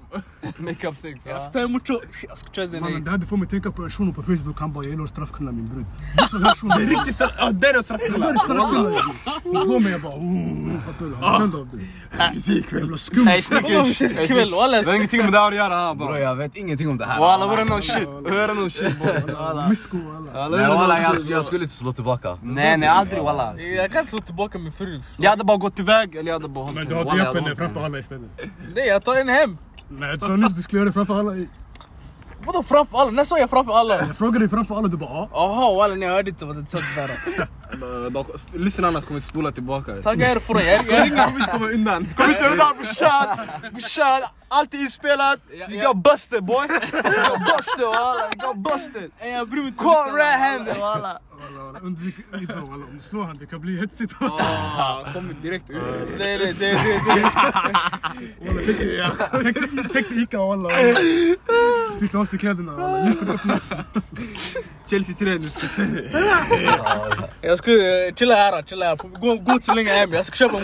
Makeup sex Jag ta emot Jag ska chase Mannen, det här får mig tänka på en shuno på Facebook, han bara jag gillar att straffknulla min brud. Det är riktigt straff. Ja där är straffknulla. Det är straffknulla! Hon slår mig jag bara oh, fattar du? Han tänder av det. Fysikväll. Jävla skumt! Vadå snickers. kväll walla? Det har ingenting med det här att göra Bro bara. jag vet ingenting om det här. Walla det no shit? Det no shit. Mysko walla. Alla, Nej walla jag, skulle inte slå tillbaka. Nej nej aldrig walla. Jag kan inte slå tillbaka min fru. Jag hade bara gått iväg eller jag hade bara hållit Men du hade henne hållit framför alla istället. Nej jag tar henne hem. Nej, du sa nyss du skulle göra det framför alla. Vadå framför alla? När sa jag framför alla? Jag frågade dig framför alla, du bara ja. Jaha walla ni hörde inte vad du sa där. Lyssnarna kommer spola tillbaka. Tagga härifrån, jag jag ringer. kommer inte komma undan. Kom inte undan brorsan! Brorsan, allt är inspelat. You got busted boy. You got busted walla, you got busted. Jag bryr mig inte. Handed walla. Undvik om du slår han det kan bli hetsigt. Ah, Kommer direkt ur. Nej nej det tänk- Tänk dig Ica walla. Slita av sig kläderna walla. Chelsea-tränare. Jag skulle eh, chilla här, chilla här. Gå, gå inte så länge hem. Jag ska köpa.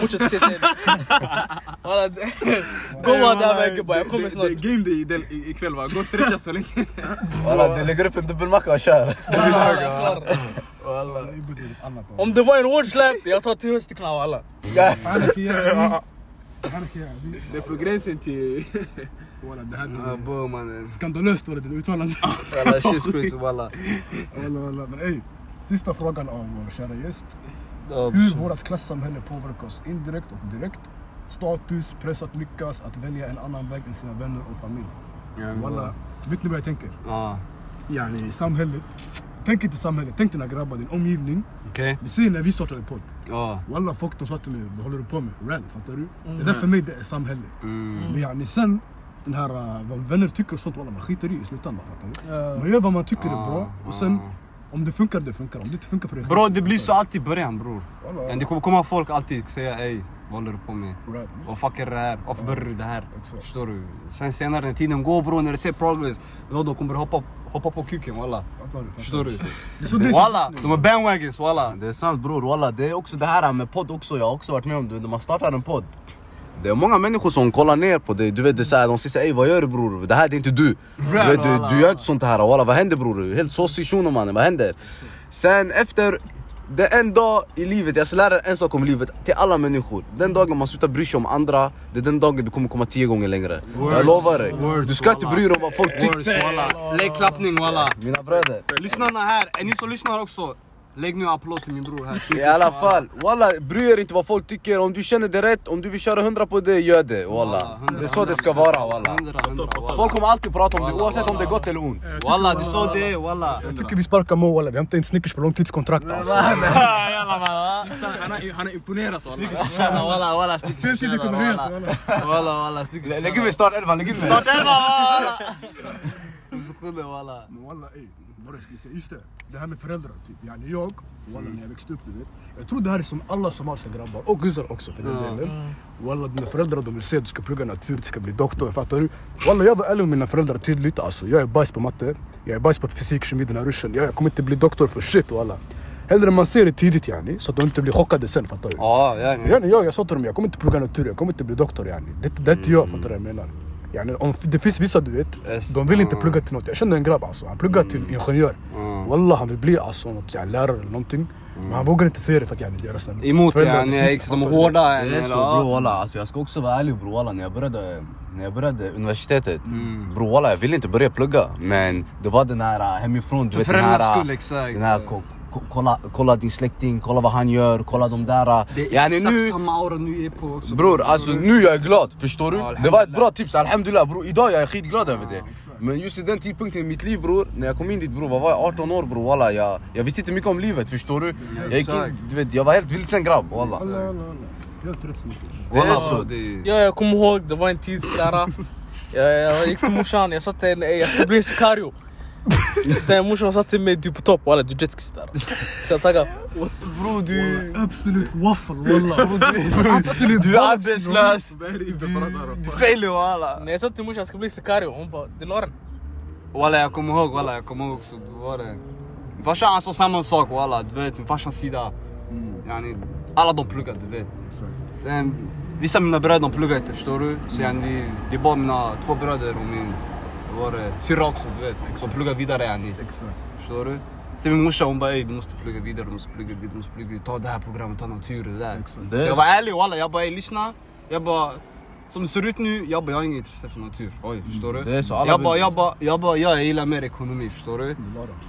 Walla, det- *laughs* Gå bara där vägen bara. Jag kommer snart. Det är game day ikväll va? Gå och stretcha så länge. Walla du lägger upp en dubbelmacka och kör. Det. Om det var en hård släp, jag tar till hösten knall alla. *laughs* Det är på gränsen till... Walla, det här är skandalöst walla, ditt uttalande. Walla. Men ey, sista frågan av vår kära gäst. Hur vårt klassamhälle påverkar oss indirekt och direkt. Status, press att lyckas, att välja en annan väg än sina vänner och familj. Walla, vet ni vad jag tänker? Ja, Yani samhället. Tänk inte samhället, tänk dina grabbar, din omgivning. okej. Vi ser när vi startade podd. Ja. Walla folk de sa till mig, vad håller du på med? Rant, fattar du? Det där för mig det är samhället. Mm. Men yani sen, den här uh, vad vänner tycker och sånt, walla man skiter i i slutändan. Fattar du? Man gör vad man tycker är bra och sen om det funkar, det funkar. Om det inte funkar för dig Bro det blir så alltid i början bror. Det kommer komma folk alltid säga ey, vad håller du på med? Rant. Vad fuck är det här? Varför börjar du det här? Exakt. Förstår du? Sen senare när tiden går bror, när du ser progress, då de kommer hoppa, hoppa på kuken walla. Du? Förstår du? Walla, de är bandwagons walla. Det är sant bror, walla det är också det här med podd också, jag har också varit med om det när man startar en podd Det är många människor som kollar ner på dig, du vet det är så här, de säger såhär vad gör du bror? Det här det är inte du Du, vet, du, du gör inte sånt här, walla vad händer bror? Du Helt såsig shuno mannen, vad händer? Sen efter, det är en dag i livet, jag ska lära er en sak om livet till alla människor Den dagen man slutar bry sig om andra, det är den dagen du kommer komma tio gånger längre Jag lovar dig, Words, du ska inte walla. bry dig om vad folk tycker Words. Lägg klappning walla. Mina bröder Lyssnarna här, är ni som lyssnar också? Lägg nu applåd till min bror här. I alla fall, walla bry er inte vad folk tycker, om du känner det rätt, om du vill köra 100 på det, gör det walla Det är så det ska vara walla. Folk kommer alltid prata om det oavsett om det är gott eller ont Walla, du sa det walla. Jag tycker vi sparkar Mo walla, vi hämtar in Snickers på långtidskontrakt alltså. *laughs* Han har imponerat walla. Walla walla walla. Walla. Snickers. Lägg in mig start 11, lägg in mig Start elva walla. Ey, vad jag skulle säga, just det. Det här med föräldrar typ. Yani jag, walla när jag växte upp du vet. Jag tror det här är som alla somaliska grabbar, och guzzar också för den delen. Walla dina föräldrar de vill se att du ska plugga natur, du ska bli doktor, fattar du? Walla jag var ärlig med mina föräldrar tydligt alltså. Jag är bajs på matte, jag är bajs på fysik, kemi, den här ruschen. Jag kommer inte bli doktor för shit walla. Hellre man ser det tidigt yani, så att de inte blir chockade sen fattar du? Ja, yani jag, jag sa till dem, jag kommer inte plugga natur, jag kommer inte bli doktor yani. Det, det är inte jag, fattar du vad jag menar? Yani, om, det finns vissa du vet, Yes. de vill inte plugga till något. Jag kände en grabb alltså, han pluggar till ingenjör. Mm. Wallah han vill bli alltså något, yani, lärare eller någonting. Men han vågar inte säga det för att yani, göra sina Emot yani, de är hårda. Det är så ja. bro walla, alltså jag ska också vara ärlig bro walla, när jag började, när jag började universitetet Mm. Bro walla jag ville inte börja plugga men det var den här hemifrån, du För vet den här, skull, exakt. den här kolla, kolla din släkting, kolla vad han gör, kolla de där. Det är Yani exakt nu, samma aura nu är på också. Bror alltså nu jag är glad, förstår du? Ja, det var ett bra tips, alhamdulillah bror. Idag jag är skitglad över det. Men just i den tidpunkten i mitt liv bror, när jag kom in dit bror, vad var jag? 18 år bror walla. Jag, jag visste inte mycket om livet, förstår du? Jag gick in, exakt. du vet, jag var helt vilsen grabb walla. Helt rätt. Det är så. det Ja, jag kommer ihåg, det var en tid där. Jag, jag gick till morsan, jag sa till henne "Ey, jag ska bli sikario. *laughs* Sen morsan sa till mig du är på topp walla du är jetskis där. Så jag tackade. Bro du... Absolut waffle. Absolut, du är arbetslös. Du failar walla. När jag sa till morsan jag ska bli sikario, hon bara det la den. Walla jag kommer ihåg, walla jag kommer ihåg också. Det var det. Min farsa han sa samma sak walla. Du vet min farsans sida. Yani, alla de pluggar du vet. Sen, vissa av mina bröder de pluggar inte förstår du. Så yani, det är bara mina två bröder och min vad var det, syrra också du vet. Som pluggar vidare yani. Exakt. Förstår du? Sen min morsa hon bara ey du måste plugga vidare, du måste plugga vidare, du måste plugga vidare. Ta det här programmet, ta natur det där. Det Så jag var ärlig walla, jag bara ey lyssna. Jag bara, som det ser ut nu, jag bara jag har inget intresse för natur. Oj, förstår du? Det är så, alla jag bara, jag bara, jag bara, jag gillar mer ekonomi, förstår du?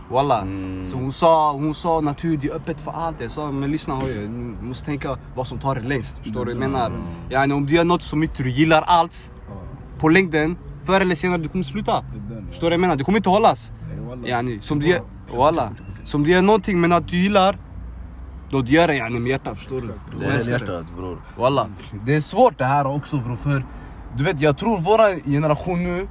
Walla. Mm. Så hon sa, hon sa natur, det är öppet för allt. Jag sa, men lyssna hoj, du måste tänka vad som tar det längst. Förstår du vad jag menar? Yani, om du gör något som inte du gillar alls, på längden, förr eller senare du kommer sluta. Förstår du vad jag menar? Det kommer inte hållas. Yani, som du gör, walla. Som du gör någonting men att du gillar, då du gör det yani med hjärtat, förstår du? Det är hjärtat bror. Walla. Det är svårt det här också bror för du vet jag tror våra generation nu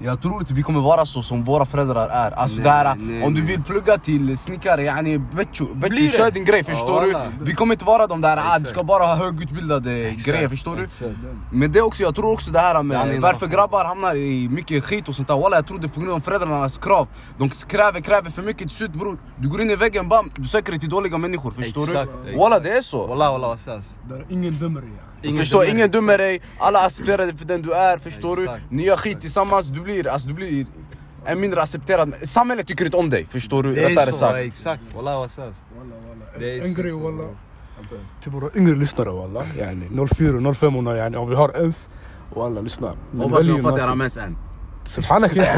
jag tror inte vi kommer vara så som våra föräldrar är. Alltså Nej, det här, nej, om du nej. vill plugga till snickare, yani betcho, betcho kör din grej förstår Ja, walla. du? Vi kommer inte vara de där, ah, du ska bara ha högutbildade Exakt, grejer förstår du? exakt. Men det också, jag tror också det här med Yani, varför grabbar hamnar i mycket skit och sånt där. Walla jag tror det är på grund av föräldrarnas krav. De kräver, kräver för mycket till slut bror. Du går in i väggen, bam, du söker dig till dåliga människor förstår Exakt, du? Walla det är så. Walla walla vad sägs? Där ingen dömer dig. Ingen förstår, dömer, ingen dömer dig, alla accepterar dig för den du är, förstår Exakt. du? Ni gör skit tillsammans, du blir, alltså, du blir en mindre accepterad. Samhället tycker inte om dig, förstår du? Det är Rättare så, sagt. exakt. Walla vad sägs? Det är En grej wallah. Till våra yngre lyssnare wallah. Yani 04 och 05 yani om vi har ens. Wallah lyssna. När ni Hoppas väljer jag fattar gymnasiet- mens än. Subhanak ya. *laughs*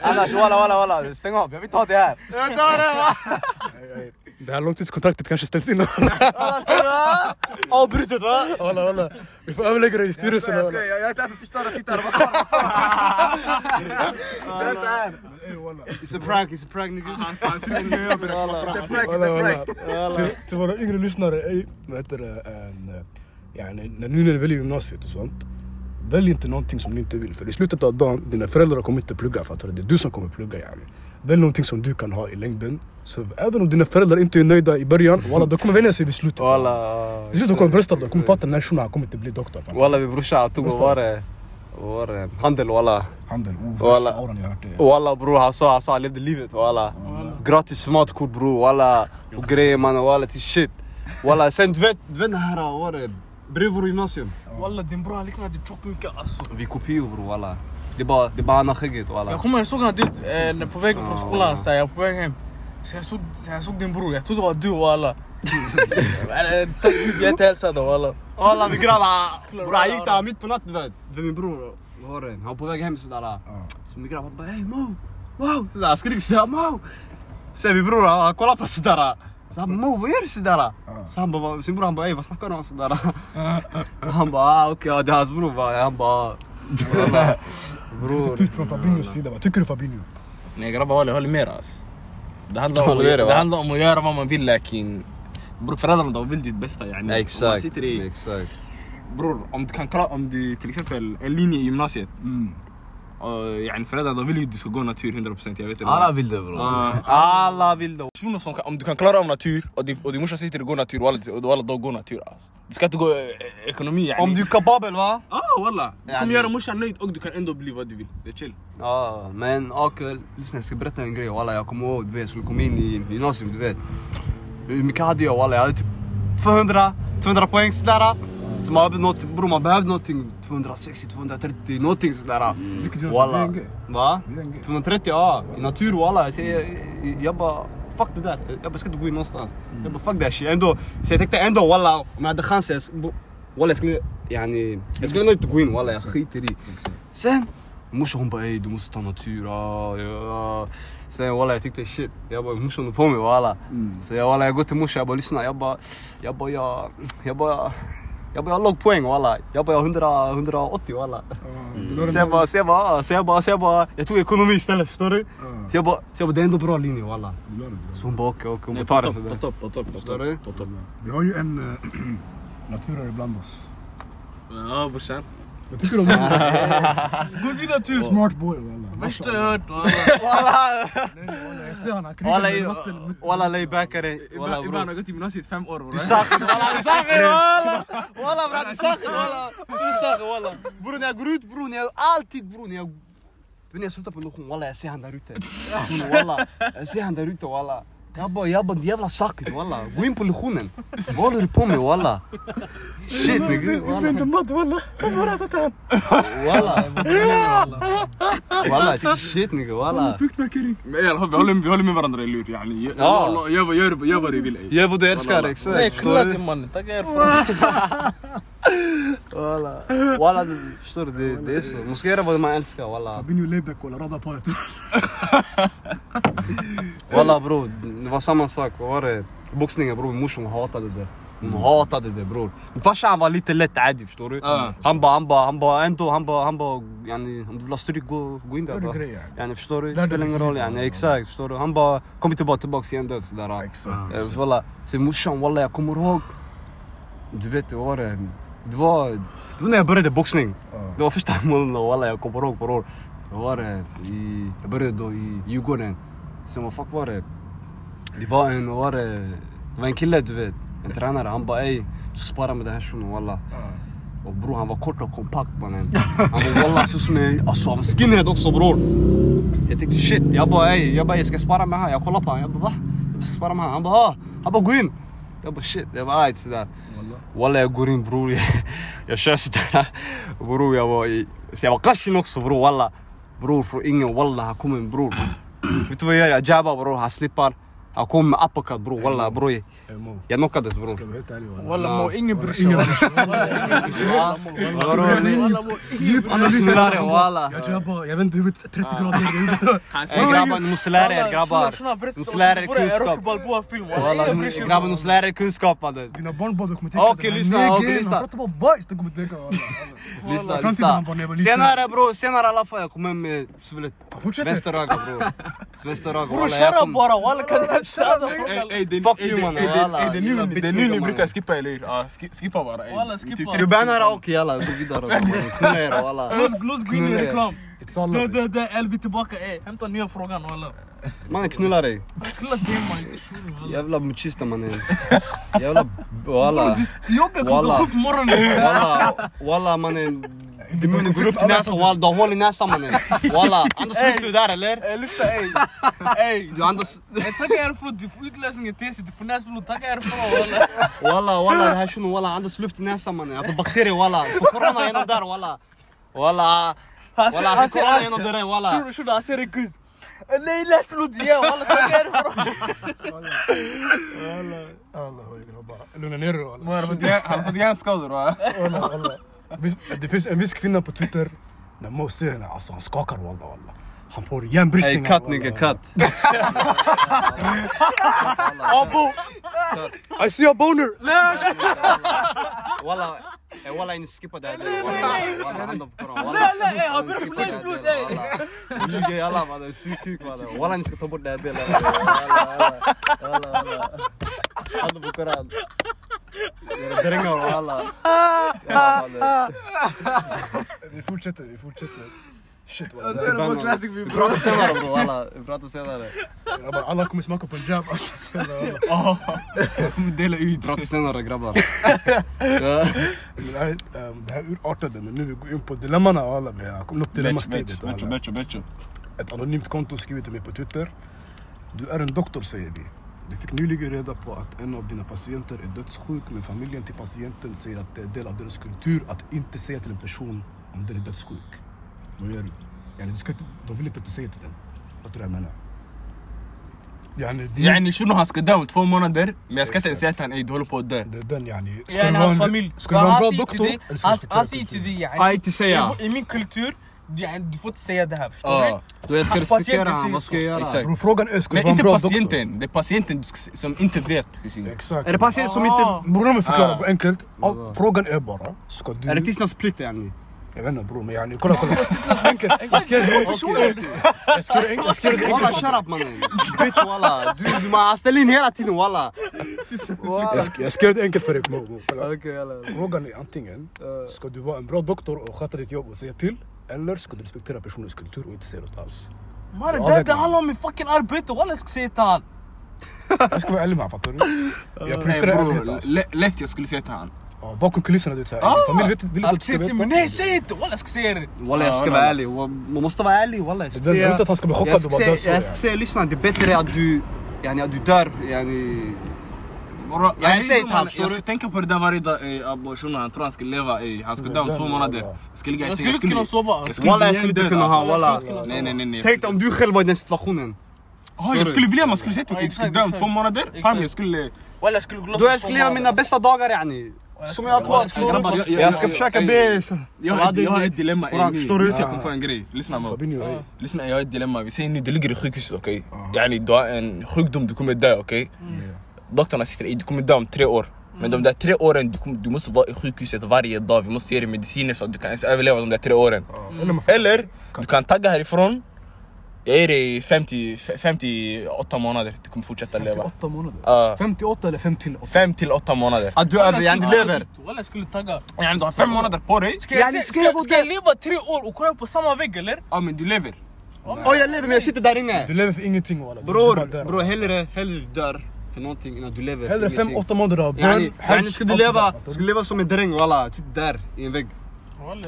Annars walla walla walla, stäng av, jag vill ta det här. Det här långtidskontraktet kanske ställs in. *laughs* Avbrutet va? Walla walla. Vi får överlägga det i styrelsen. Jag skojar, jag är inte här för att förstöra fittan. Berätta *laughs* här. It's a prank, it's a prank niggas. Walla, walla. Till- Till våra yngre lyssnare, ey, vad heter det? en, eh, nu när ni väljer gymnasiet och sånt. Välj inte någonting som ni inte vill. För i slutet av dagen, dina föräldrar kommer inte plugga. Fattar du? Det är du som kommer plugga yani. Välj någonting som du kan ha i längden. Så även om dina föräldrar inte är nöjda i början, *laughs* walla, de kommer vänja sig vid slutet. Walla. Till slut de kommer brösta, de kommer fatta den här shunon, han kommer inte bli doktor. Walla min brorsa han tog, vad var det? Vad var det? Handel walla. Handel, oh, Walla. värsta auran jag har hört det. Walla bror han sa, han sa han levde livet walla. Gratis matkort bror walla. Och grejer mannen walla till shit. Walla sen du vet, du vet den här, vad var det? Bredvid vår gymnasium. Walla din bror han liknade mycket alltså. Vi kopior bror walla. Det är bara, det är bara han har skägget Jag walla. kommer ihåg, jag såg han dit eh, på vägen från skolan, så här, jag på väg hem. Så jag såg, så jag såg din bror, jag trodde det var du walla. Men, *laughs* eh, Tack gud jag inte hälsade. Walla min grabb han, Skulle bror han gick där mitt på natten du vet. Det är min bror, det? Han var på väg hem sådär. Så min grabb han bara ey Mo, wow. Sådär, han skriker sådär Mo. Sen min bror han, kollar på sådär. Så han bara Mo vad gör du sådär? Så han bara, sin bror han bara ey vad snackar du om sådär? *laughs* Så han bara ah okej det är hans bror va. Han bara walla. Bror. Tyst från Fabinhos sida, vad tycker du Fabinho? Nej grabbar walla jag håller med alltså. Det handlar, om, Håller med dig, det va? handlar om att göra vad man vill lakin Bror föräldrarna de vill ditt bästa yani. Om man Exakt, sitter i, exakt. bror om du kan klara, om du till exempel en linje i gymnasiet. Och yani föräldrarna de vill ju gå natur 100% jag vet inte. Alla vill det bror. Alla vill det. Shunon som om du kan klara av natur och, din- och din morsa säger till dig gå natur, walla, då gå natur alltså. Du ska inte gå eh, ekonomi yani. Om du är kapabel va? Ah walla! Du kommer göra morsan nöjd och du kan ändå bli vad du vill. Det är chill. Ja, men Akel, lyssna jag ska berätta en grej walla. Jag kommer ihåg, du vet, jag skulle komma in i gymnasium, du vet. Hur mycket hade jag walla? Jag hade typ 200, 200 poäng sådär. Så man behövde något, bror man behövde någonting 260, 230, någonting sådär. Gör Walla. Va? VNG. 230 ja, i natur walla. Jag, jag bara, fuck det där. Jag bara, jag ska inte gå in någonstans. Jag bara, fuck that shit. Ändå, så jag tänkte ändå walla, om jag hade chansen, walla jag skulle, yani, jag skulle ändå inte gå in walla, jag skiter i. Sen, morsan hon bara ey du måste ta natur, ah, ja. Sen walla jag tyckte shit, jag bara morsan håller på mig walla. Så jag walla jag går till morsan, jag bara lyssna, jag bara, jag bara, jag, jag bara, jag bara jag har låg poäng walla. Jag bara jag har 100, 180 walla. Den Så jag bara, så jag bara, så jag bara, så jag bara, jag tog ekonomi istället förstår du? Så jag bara, så jag bara det är ändå bra linje walla. Så hon bara okej okej, hon bara tar det på sådär. topp, på topp, på topp. du? På topp. Vi har ju en *clears throat* äh, naturare bland oss. Ja brorsan. Vad tycker du om honom? *laughs* God vidare tur. Smart boy walla. Värsta jag hört. walla. Nej, nej, walla, Jag ser han, han krigar Walla, med jag- matten. walla laybackare. Walla Ibland ibland har bror. jag gått i gymnasiet fem år Du bror. saknar walla, du saknar walla! Walla bror du saknar walla! Du saknar *laughs* walla! Bror när jag går ut bror, när jag alltid bror när jag... Du vet när jag slutar på lektion, walla jag ser han där ute. Bror, Walla, jag ser han där ute walla. Jag bara, jag bara jävla sakit walla. Gå in på lektionen. Vad håller du på med walla? Shit nigga walla. inte matte walla. Han har rättat han. Walla. Walla jag tycker shit nigga walla. Punktmarkering. Men alla, vi håller, vi håller med varandra eller hur? Yani, Ja. ja. Gör vad- gör- gör vad du vill ey. Gör vad du älskar Walla. exakt. Nej, förstår knulla du? till mannen. Tacka er det-? Det, det är så. Man ska göra vad man älskar walla. Fabinho Leibek walla, radda paret. Walla *laughs* bror, det var samma sak. Vad var det? Boxningen bror, morsan hatade det. Hon hatade det bror. Min farsa han var lite lätt adi förstår du. Han bara, han bara, han bara ändå, han bara, han bara yani, om du vill ha stryk gå, gå in där grejer. Yani förstår du? Det spelar ingen roll yani, exakt förstår du? Han bara, kom inte bara tillbaks igen där sådär. Exakt. Morsan walla jag kommer ihåg. Du vet vad var det? Det var, det var när jag började boxning. Det var första månaden walla jag kommer ihåg bror. Det var det i, jag började då i Djurgården. Sen vad fuck var det? Det var en, var det? Det var en kille du vet. En tränare. Han bara ey, du ska spara med den här shunon walla. Och bror han var kort och kompakt mannen. Han var walla så som en, alltså han var skinhead också bror. Jag tänkte shit, jag bara ey, jag bara jag ska spara med han. Jag kollar på han, jag bara va? Jag ska spara med han. Han bara ah. Han bara gå in. Jag bara shit, jag bara ajt sådär. ولا قرين بروري يا شاش ترى برو يا بوي سيبا قش نقص برو والله برو فرو إنجن والله هكومن برو بتويا يا جابا برو هسليبر bror. Jag bror, han. Han kommer med uppercut bror walla bror. jag- Jag knockades bror. ska vara helt ärlig walla. Walla ingen bryr sig. Ingen walla. Ja, Walla må ingen Knullare walla. Jag jabbar, jag vet inte huvudet 30 grader. Ey grabbar, ni måste lära er grabbar. Ni måste lära er kunskap. Bryr sig. grabbar ni måste lära er kunskap mannen. Dina barnbarn kommer tänka Okej, lyssna, okej, lyssna. Han pratar bara bajs, de kommer tänka walla. *laughs* Lyssna, lyssna. han bara. Senare bror, senare i alla fall jag kommer hem med svullet Fortsätter. vänsteröga bror. Bror shut jag up kom- bara walla Fuck you, mannen, *laughs* det- är nu- ni brukar skippa eller hur? Skippa bara Du bannar okej jalla, gå vidare. Knulla er walla. Låt gå in i reklam. Elvi tillbaka. Ey, hämta nya frågan walla. Mannen knulla dig. Jävla muchista mannen. Jävla walla. Du joggar klockan sju på morgonen. Walla mannen. Din mun går upp till näsan walla, du har hål i näsan mannen. Walla, andas luft du där eller? Ey lyssna ey. Ey. Du andas... Ey, Tacka härifrån, du får utläsningen till sig, du får näsblod. Tacka härifrån walla. Walla, walla det här shunon walla, andas luft i näsan mannen. Jag får bakterier walla. Får corona genom där walla. Walla. Han Walla, han får corona genom det där walla. Shunon shunon han ser en kuss. Eh, Nej näsblod det finns en viss kvinna på Twitter, när Mo ser henne, alltså han skakar walla walla han får Ey hjärnbristningar. cut walla, nigga, walla. cut. Abo! I see a boner! Walla, ey walla ni skippa det här. Walla, walla handen på koran. Walla. Nej nej ey, han börjar få Skippa det här näsblod delen, ey. walla. Ni ljuger alla mannen, psykik mannen. Walla ni ska ta bort det här delen. Walla, walla, walla. Handen på koran. Era drängar walla. Ja, mannen. Vi fortsätter, vi fortsätter. Shit walla. Det classic vi Vi pratar senare bror walla, vi pratar senare. Grabbar, Alla kommer smaka på en jab alltså. *laughs* Dela ut. Vi pratar senare grabbar. *laughs* Det här, ehm, det här urartade men nu vi går in på dilemmana walla. Vi har nått dilemma-stadiet Becho, walla. Ett anonymt konto skriver till mig på Twitter. Du är en doktor säger vi. Du fick nyligen reda på att en av dina patienter är dödssjuk men familjen till patienten säger att det är del av deras kultur att inte säga till en person om den är dödssjuk. Vad gör du? Yani, du ska inte, de vill inte att du säger till den. Fattar du vad jag menar? Yani, yani shunon han ska dö om två månader men jag ska inte ens säga till han att du håller på att dö. Det är den yani. Ska du vara en bra doktor? Han säger till dig yani. inte säga. I min kultur, du får inte säga det här förstår oh. du? Jag ska respektera honom, vad ska jag göra? Exakt. Frågan är, ska du vara en bra patienten. doktor? patienten, det är patienten som inte vet. Exakt. Är det patienten som inte... Ah. Bror låt mig förklara ah. enkelt. Ah. Frågan är bara, ska du... Är det tystnadsplikt yani? Jag vet inte bror men yani kolla kolla. enkelt, enkelt. Jag ska göra det enkelt. Jag ska göra det enkelt. Jag ska göra det Walla enkelt. shut up mannen. Bitch walla. Du, du man ställer in hela tiden walla. Jag ska- Jag ska göra det enkelt för dig. Mo, Mo. Kolla. Okej alla. Frågan är antingen, ska du vara en bra doktor och sköta ditt jobb och säga till? Eller ska du respektera personens kultur och inte säga något alls? Mannen Ja, det, det- det handlar om min fucking arbete, walla jag ska säga till han. Jag ska vara ärlig med honom, fattar du? Jag Ey prioriterar ärlighet bror, alltså. lä- lätt jag skulle säga till han. Ja, Bakom kulisserna du vet såhär, Ah! familj vet, vill inte att du ska säga veta. nej säg inte, walla jag ska säga det. Walla jag ska Ja, vara ärlig. Man måste vara ärlig walla. Jag ska Det är säga... inte att han ska bli chockad Jag och bara säga, dö så. jag ska säga lyssna, det är bättre att du... Yani att du dör yani... Jag säger till han, Jag ska tänka på det där varje dag. ey, Abbo shuno han tror han ska leva. ey, Han ska dö om två ja, månader. ja. Jag ska ligga i Jag säng, skulle inte kunna sova. jag skulle Walla jag skulle inte kunna ha walla. Nej nej nej. Tänk om du själv var i den situationen. Ah, jag skulle vilja man skulle säga till mig Ja, du ska exakt, dö om två månader. Pam jag skulle... Walla jag skulle gå loss Då jag skulle leva mina bästa dagar yani. Som jag har kvar. förstår du? Grabbar, jag- jag- Jag ska jag- försöka jag- be... Jag har, jag har ett dilemma. ey, Koran, ni- förstår du? ni ska komma på en grej. Lyssna Mo. Fabinho, ey. Lyssna jag har ett dilemma. Vi säger nu du ligger i sjukhuset okej? Yani du har en sjukdom, du kommer dö okej? Doktorn sitter i, du kommer dö om tre år. Men de där tre åren, du, kommer, du måste vara i sjukhuset varje dag. Vi måste ge dig mediciner så att du kan ens överleva de där tre åren. Eller man Eller du kan tagga härifrån. Jag ger dig 50, 58 månader. Du kommer fortsätta leva. 58 månader. Ja. 58 eller 5 till 8? 5 till 8 månader. Att du över, yani lever. Walla jag skulle tagga. Yani du har 5 månader på dig. Ska jag, ska ska, jag leva tre år och kolla på samma vägg eller? Ja men du lever. Åh jag lever men jag sitter där inne. Du lever för ingenting walla. Bror, bror hellre, hellre dör för någonting innan du lever Hellre för ingenting. 5-8 månader av bön, ska du leva, där, fattar du? ska du leva som en dräng walla, typ där i en vägg.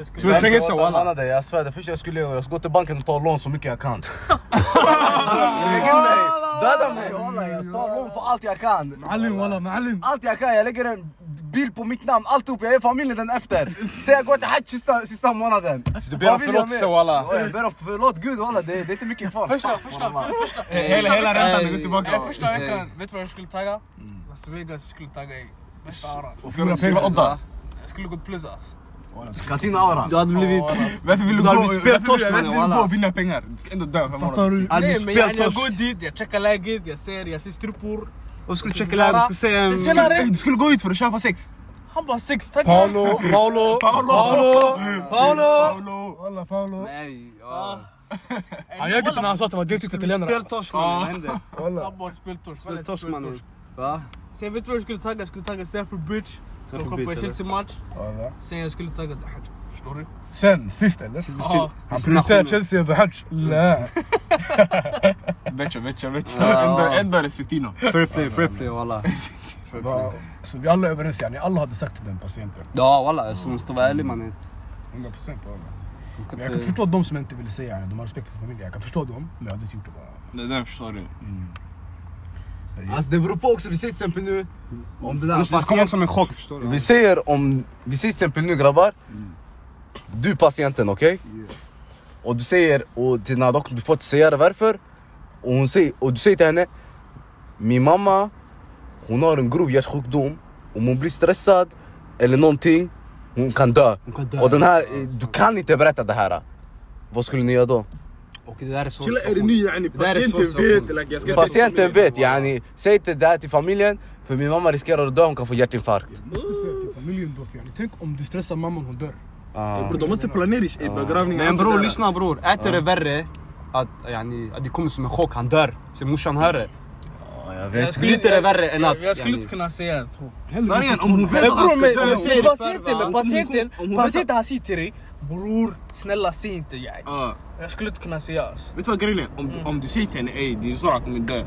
Skulle... Som ett fängelse walla. månader, Jag svär, det första jag skulle göra, jag ska gå till banken och ta lån så mycket jag kan. *laughs* Döda mig walla, jag tar lån på allt jag kan. Malim walla, malim. Allt jag kan, jag lägger en bil på mitt namn, alltihop, jag ger familjen den efter. Säg jag går till hajj sista, sista månaden. Du ber om förlåtelse walla. Ja, Jag ber om förlåt gud walla, det, det är inte mycket kvar. Första, första, första, Hela, hela räntan går tillbaka. första veckan, vet du vad jag skulle tagga? Las Vegas jag skulle tagga i. Bästa aran. Ska du skriva odda? Jag skulle gått plus alltså. Casino aura. Du hade blivit... Varför vill du Du gå varför vill- mannen, varför vill du gå och vinna pengar? Du ska ändå dö Fattar du? Nej men jag går dit, jag checkar läget, jag ser, jag ser strippor. Och skulle checka läget, du skulle säga Du skulle gå ut för att köpa sex. Han bara sex tagga. Paolo, Paolo, Paolo, Paolo. Walla Paolo. Nej, ja. Han ljög inte när han sa att det var deltid till italienarna. Speltorsk mannen, vad hände? Speltorsk. Speltorsk mannen. Va? Sen vet du vad jag skulle tagga? Jag skulle tagga Stanford Bridge. Skulle Stanford komma på Chelsea-match. Walla. Sen jag skulle tagga Hajj. Förstår du? Sen, sist eller? Ja. Han prioriterar Chelsea över Hajj. Nej. Betcha, betcha, betcha. Ändå, respektino. Fair play, fair play walla. *laughs* Så vi alla är överens yani, alla hade sagt till den patienten. Ja walla, jag måste vara ärlig mannen. 100 procent walla. Jag kan förstå de som inte vill säga yani, de har respekt för familjen. Jag kan förstå dem, men jag hade inte gjort det bara. Det där förstår du. Alltså det beror på också, vi säger till exempel nu om det där Annars det kommer som en chock förstår du. Vi säger om, vi säger till exempel nu grabbar. Du är patienten okej? Och du säger, och till den här doktorn, du får inte säga det. Varför? Och, hon säger, och du säger till henne Min mamma, hon har en grov hjärtsjukdom. Om hon blir stressad eller någonting Hon kan dö. Hon kan dö. Och den här, du kan inte berätta det här. Vad skulle ni göra då? Och det där är ny yani, patienten vet. like, jag ska Patienten vet yani, säg inte det här till familjen För min mamma riskerar att dö, hon kan få hjärtinfarkt Jag måste säga till familjen då, för yani, tänk om du stressar mamman, hon dör. Bror de måste planera i begravningen. Men bror lyssna bror, är det värre att, yani, att det kommer som en chock, han dör. Sen morsan hör det. Jag Jag Skulle inte det värre än att... Jag, skulle inte kunna säga att hon... Sanningen, om hon vet att han ska dö. patienten, patienten, vet patienten han säger till dig برور سنلا سينت يعني آه اشكلت كنا سياس بتوا قرينا ام ام دي سيت ان اي دي زرعك من ده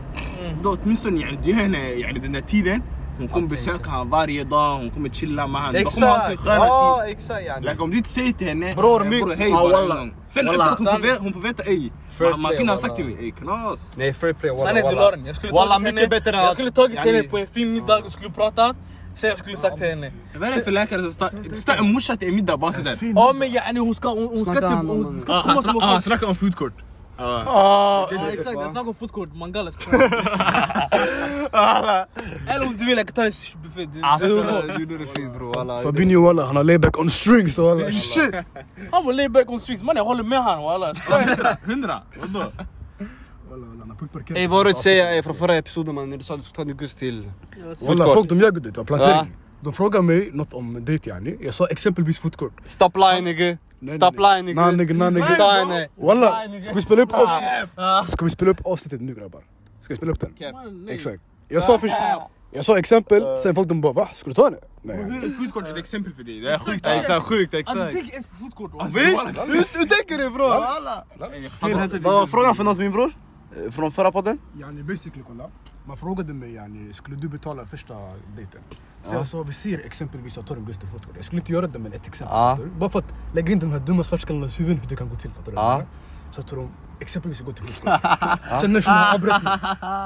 دو تمسن يعني دي هنا يعني دنا تي ذن ونكون بسك ها فاري ضا ونكون تشيلا مع اكسا آه اكسا يعني لك ام دي سيت ان برور مي آه والله سن هم في فيتا اي ما كنا سكتي مي اي كناس ني فري بلاي والله والله مي بيتر اشكلت توك تي بوين في مي دا اشكلت بروتا Sen jag skulle sagt till henne. Vad är det för läkare som tar du ska ta en morsa till en middag bara sådär? Ja men yani hon ska, hon, hon ska Snackar typ, han om- hon ska Ah, komma Han som sna- ah, en han snackar om foodcourt. Ah. Ja exakt, jag snackar om foodcourt, Ey vad har du att säga ey, från förra episoden man när du sa att du skulle ta din guss till... Walla folk de ljög det, var plantering. De frågade mig något om dejt yani. Jag sa exempelvis fotkort. Stop lying nigga. Stop lying nigga. Nej, nigga, nej, nigga. Walla, ska vi spela upp avsnittet? Ska vi spela upp avsnittet nu grabbar? Ska vi spela upp den? Exakt. Jag sa först, jag sa exempel, sen folk de bara va? Ska du ta henne? Nej. Hur är foodcourt ett exempel för dig? Det är sjukt. Exakt sjukt Alltså exakt. tänk ens på foodcourt. Visst? Hur hur tänker du bror? Frågan för något min bror? Eh, Från förra podden? Yani basically kolla. Man frågade mig yani, skulle du betala första dejten? Så jag sa vi ser exempelvis jag tar en Gustav fotkort. Jag skulle inte göra det men ett exempel. Ja. Bara för att lägga in de här dumma svartskallarnas huvuden hur det kan gå till. Fattar du? Ja. Så att de exempelvis går till fotkort. *laughs* Sen när shunon avbröt mig.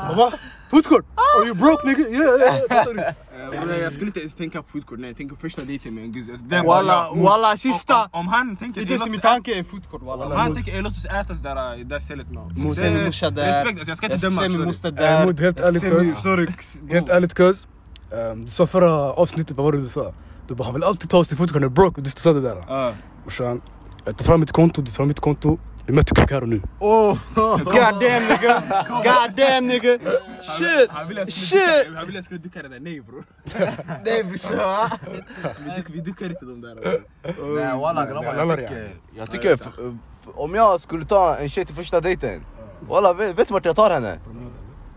Jag bara? Fotkort? Are you broke nigga? Yeah, yeah, yeah. أنا أقول لك انت تنك اب فود كورنر تنك فيش تدي تم ان جزء والله والله سيستا ام هان تنك دي سي متانك اي فود كور والله ام هان تنك ايلوتس اتس دارا دا سيلت نو مو سيم مش دا ريسبكت يا سكريت دم مو ستا دا مو دهت قالت كوز سوريكس دهت قالت كوز سفره اوف نيت باور دي سا دو بهم الالت توست فود كورنر بروك دي Vi här och nu. God damn nigga. God damn nigga. Shit. Shit. han ville jag skulle ducka det där, nej bror. Nej brorsan. Vi duckar- inte de där. Nej walla grabbar, jag tycker, om jag skulle ta en tjej till första dejten Walla vet vet du vart jag tar henne?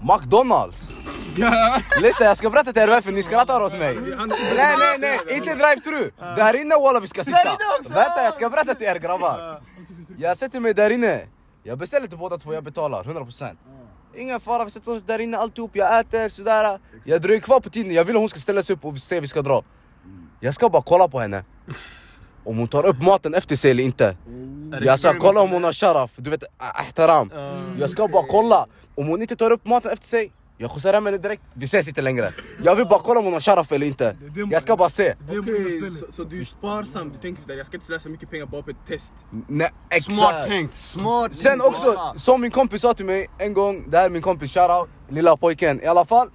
McDonalds! *laughs* Lyssna jag ska berätta till er varför ni skrattar åt mig Nej nej nej, inte drive-thru! Där inne walla vi ska sitta! Vänta jag ska berätta till er grabbar Jag sätter mig där inne Jag beställer till båda två, jag betalar 100% Ingen fara, vi sätter oss där inne alltihop, jag äter sådär Jag dröjer kvar på tiden, jag vill att hon ska ställa sig upp och se vi ska dra. Jag ska bara *laughs* kolla på henne Om hon tar upp maten efter sig eller inte Jag ska kolla om hon har sharaf, du vet ihtaram Jag ska bara kolla, om hon inte tar upp maten efter sig Jag skjutsar hem henne direkt, vi ses inte längre Jag vill bara kolla om hon har sharaf eller inte Jag ska bara se Okej, så- så du är sparsam, du tänker sådär jag ska inte slösa mycket pengar bara på ett test. Nej Smart exakt tänkt. Smart. Sen också, som min kompis sa till mig en gång, det här är min kompis shoutout, lilla pojken. I alla fall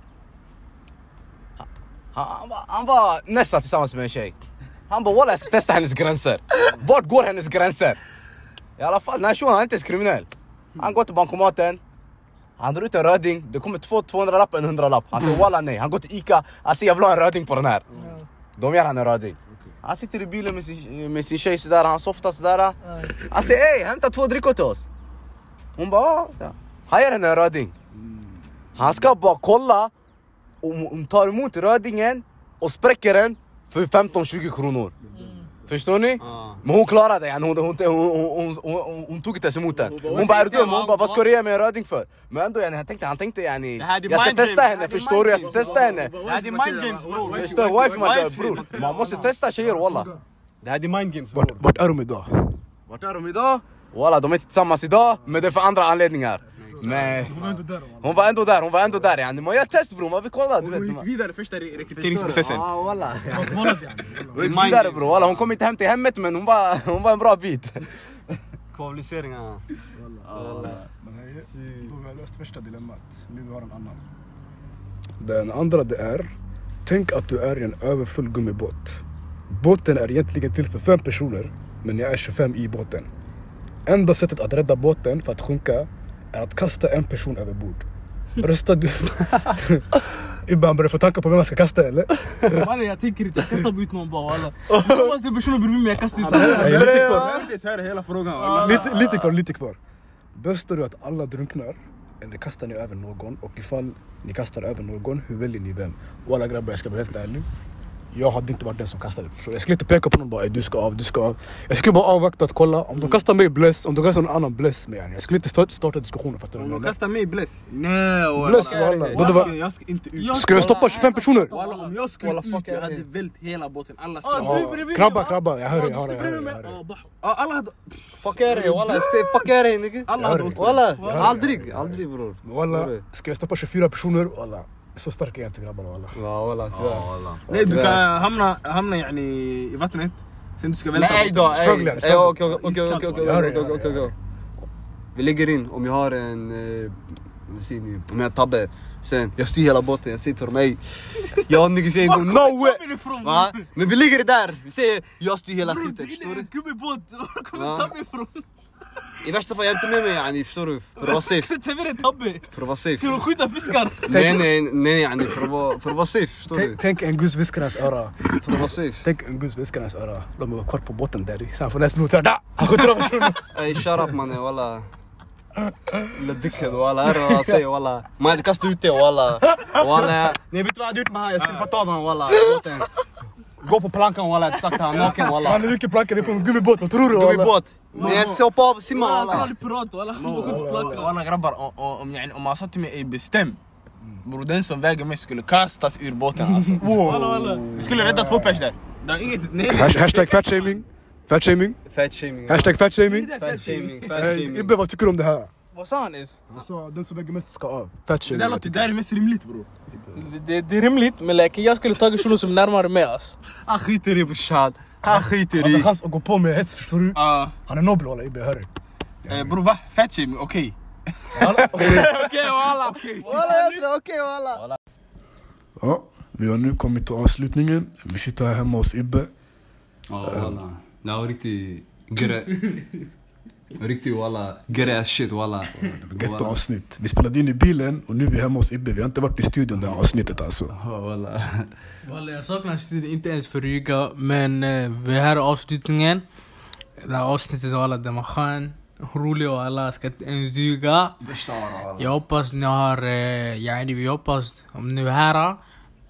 Han, han, var, han var nästan tillsammans med en tjej. Han bara walla jag ska testa hennes gränser. Vart går hennes gränser? I alla fall den här shunon han är inte ens kriminell. Han går till bankomaten Han drar ut en röding, det kommer två 200 lapp och en 100 lapp Han säger walla nej, han går till Ica, han säger jag vill ha en röding på den här. De ger han en röding. Han sitter i bilen med sin, med sin tjej sådär, han softar sådär. Han säger ey hämta två drickor till oss. Hon bara "Ah, ja. Han ger henne en röding. Han ska bara kolla om hon tar emot rödingen och spräcker den för 15-20 kronor Förstår ni? Men hon klarade det, hon, hon, hon, hon, hon, hon, hon tog inte ens emot den Hon bara är du dum? Hon bara vad ska du ge mig en röding för? Men ändå han tänkte, han tänkte yani Jag ska testa henne, förstår du? Jag ska testa henne Det här är mind games bror. Förstår du? Wife material bror Man måste testa tjejer walla Det här är mind games bror. vart är de idag? Vart är de idag? Walla de är inte tillsammans idag, men det är för andra anledningar Men hon var ändå där, hon var ändå där yani Man gör test bror, man vill kolla du vet Hon gick man- vidare första re- rekryteringsprocessen. Ah, walla. Är mind Vidare bror, walla hon kom inte hem till hemmet men hon var, hon var en bra bit Kvalificeringar. Men hej, då har vi löst första dilemmat. Nu vi har en annan. Den andra det är, tänk att du är i en överfull gummibåt. Båten är egentligen till för fem personer, men jag är 25 i båten. Enda sättet att rädda båten för att sjunka är att kasta en person över bord. Röstar du... *laughs* Han börjar få tankar på vem man ska kasta eller? *laughs* Mannen jag tänker inte, jag kastar ut någon bara walla. *laughs* Om man ser personen bredvid mig jag kastar ut honom. Lite kvar. Hela frågan. Lite, lite kvar, lite kvar. Böstar du att alla drunknar? Eller kastar ni över någon? Och ifall ni kastar över någon, hur väljer ni vem? Och alla grabbar, jag ska vara helt ärlig. Jag hade inte varit den som kastade. Jag skulle inte peka på någon bara "Ey, du ska av, du ska av. Jag skulle bara avvakta att kolla. Om de kastar mig bless, om de kastar någon annan bless. Men yani, jag skulle inte start- starta diskussionen fattar du? Om de kastar mig bless. Nej Bless walla. Jag ska, jag ska inte ut. Ska jag stoppa 25 personer? Walla om jag skulle Walla, ut, jag hade vält hela båten. Alla du bredvid Krabba, krabba. Jag hör dig, jag hör dig. Alla hade... Fuck är det walla? Fuck är det nigga. Alla hade åkt. Walla, aldrig, aldrig bror. Walla, ska jag stoppa 24 personer? Walla. Så stark är jag inte grabbarna walla. Ja walla tyvärr. Nej du kan hamna, hamna yani i vattnet. Sen du ska välta. Nej då, Ey, Okej okej okej okej. Vi lägger in om jag har en... eh, Vad säger ni? Om jag har tabbe. Sen, jag styr hela båten. Jag säger till dem ey. Jag niggas ain't going nowhere. Var ifrån? Va? Men vi ligger där. Vi säger jag styr hela skiten. du Förstår är du? gummibåt. Var kommer. Tabbe ifrån? I värsta fall jag hämtar med mig yani. Förstår du? För att vara safe. Ska du ta med dig Tabbe? För att vara safe. Ska du skjuta fiskar? Nej nej nej yani. För att vara- för att vara safe. Förstår du? Tänk- en gus hans öra. För att vara safe. Tänk en gus hans öra. Låt mig vara kvar på båten där. Sen får nästa minut da! Han skjuter av personen. Ey shut up mannen walla. Lilla dickhead walla. Här vad jag säger walla. Man hade kastat ut det walla. Walla. Nej vet du vad jag hade gjort med han? Jag skulle bara ta honom walla. Gå på plankan walla. Sakta han naken walla. Han är mycket plankar, det är på en gummibåt. Vad tror du? walla? Gummibåt. Jag ska hoppa av och simma Walla, han walla. är pirat walla. Han går på plankan. Walla grabbar, om- man sa till mig ey bestäm. Bror den som väger mig skulle kastas ur båten alltså. *laughs* Vi skulle rädda två pers där. Är Hashtag fatshaming. Fatshaming. Fat shaming. Hashtag fatshaming. Fat shaming. Fat Hey, shaming. Ibbe vad tycker du om det här? Vad sa han ens? Han sa den som väger mest ska av. Det där låter, det där är mest rimligt bror. Det, det är rimligt men like, jag skulle tagit shunon som är närmare mig alltså. Han skiter i brorsan. Han skiter Han har i. att gå på med hets förstår du? Ah, Han är nobel walla Ibbe, jag hör dig. eh, bror va? Fat shaming, *laughs* okej. Okej walla. Walla jag tror okej walla. Ja, vi har nu kommit till avslutningen. Vi sitter här hemma hos Ibbe. Ja walla. Det var riktigt. *laughs* Riktigt walla. Gräs shit walla. Gött avsnitt. Vi spelade in i bilen och nu är vi hemma hos Ibbe. Vi har inte varit i studion det här avsnittet alltså. Walla. Walla jag saknar studion, inte ens för ljuga. Men eh, vi är här i avslutningen. Det här avsnittet walla den var skön. Rolig och alla ska inte ens ljuga. Jag hoppas ni har, eh, yani vi hoppas om ni är här.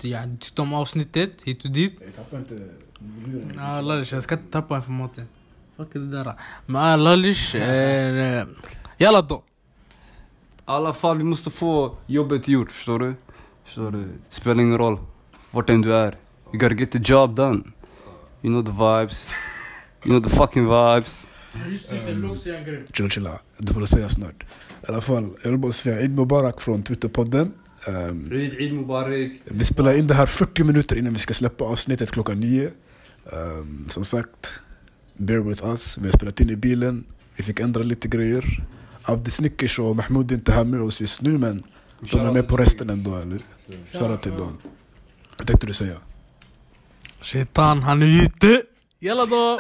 Du yani, tyckte om avsnittet hit och dit. Jag tappar inte Lalish, jag ska inte tappa informationen. Fuck det där. Men Lalish, eh, jalla då. I alla fall vi måste få jobbet gjort förstår du? Förstår du? Spelar ingen roll vart än du är. You gotta get the job done. You know the vibes. You know the fucking vibes. Just det, grej. Chill chilla, du får säga snart. I alla fall, jag vill bara säga Eid Mubarak från Twitterpodden. Um, Eid Eid Mubarak. vi spelar in det här 40 minuter innan vi ska släppa avsnittet klockan 9. Um, som sagt, bear with us. Vi har spelat in i bilen. Vi fick ändra lite grejer. Abdi Snickers och Mahmoud är inte här med oss just nu men de är med på resten ändå eller? Shoutout till dem. Vad tänkte du säga? Shaitan, han är ute. Jalla då.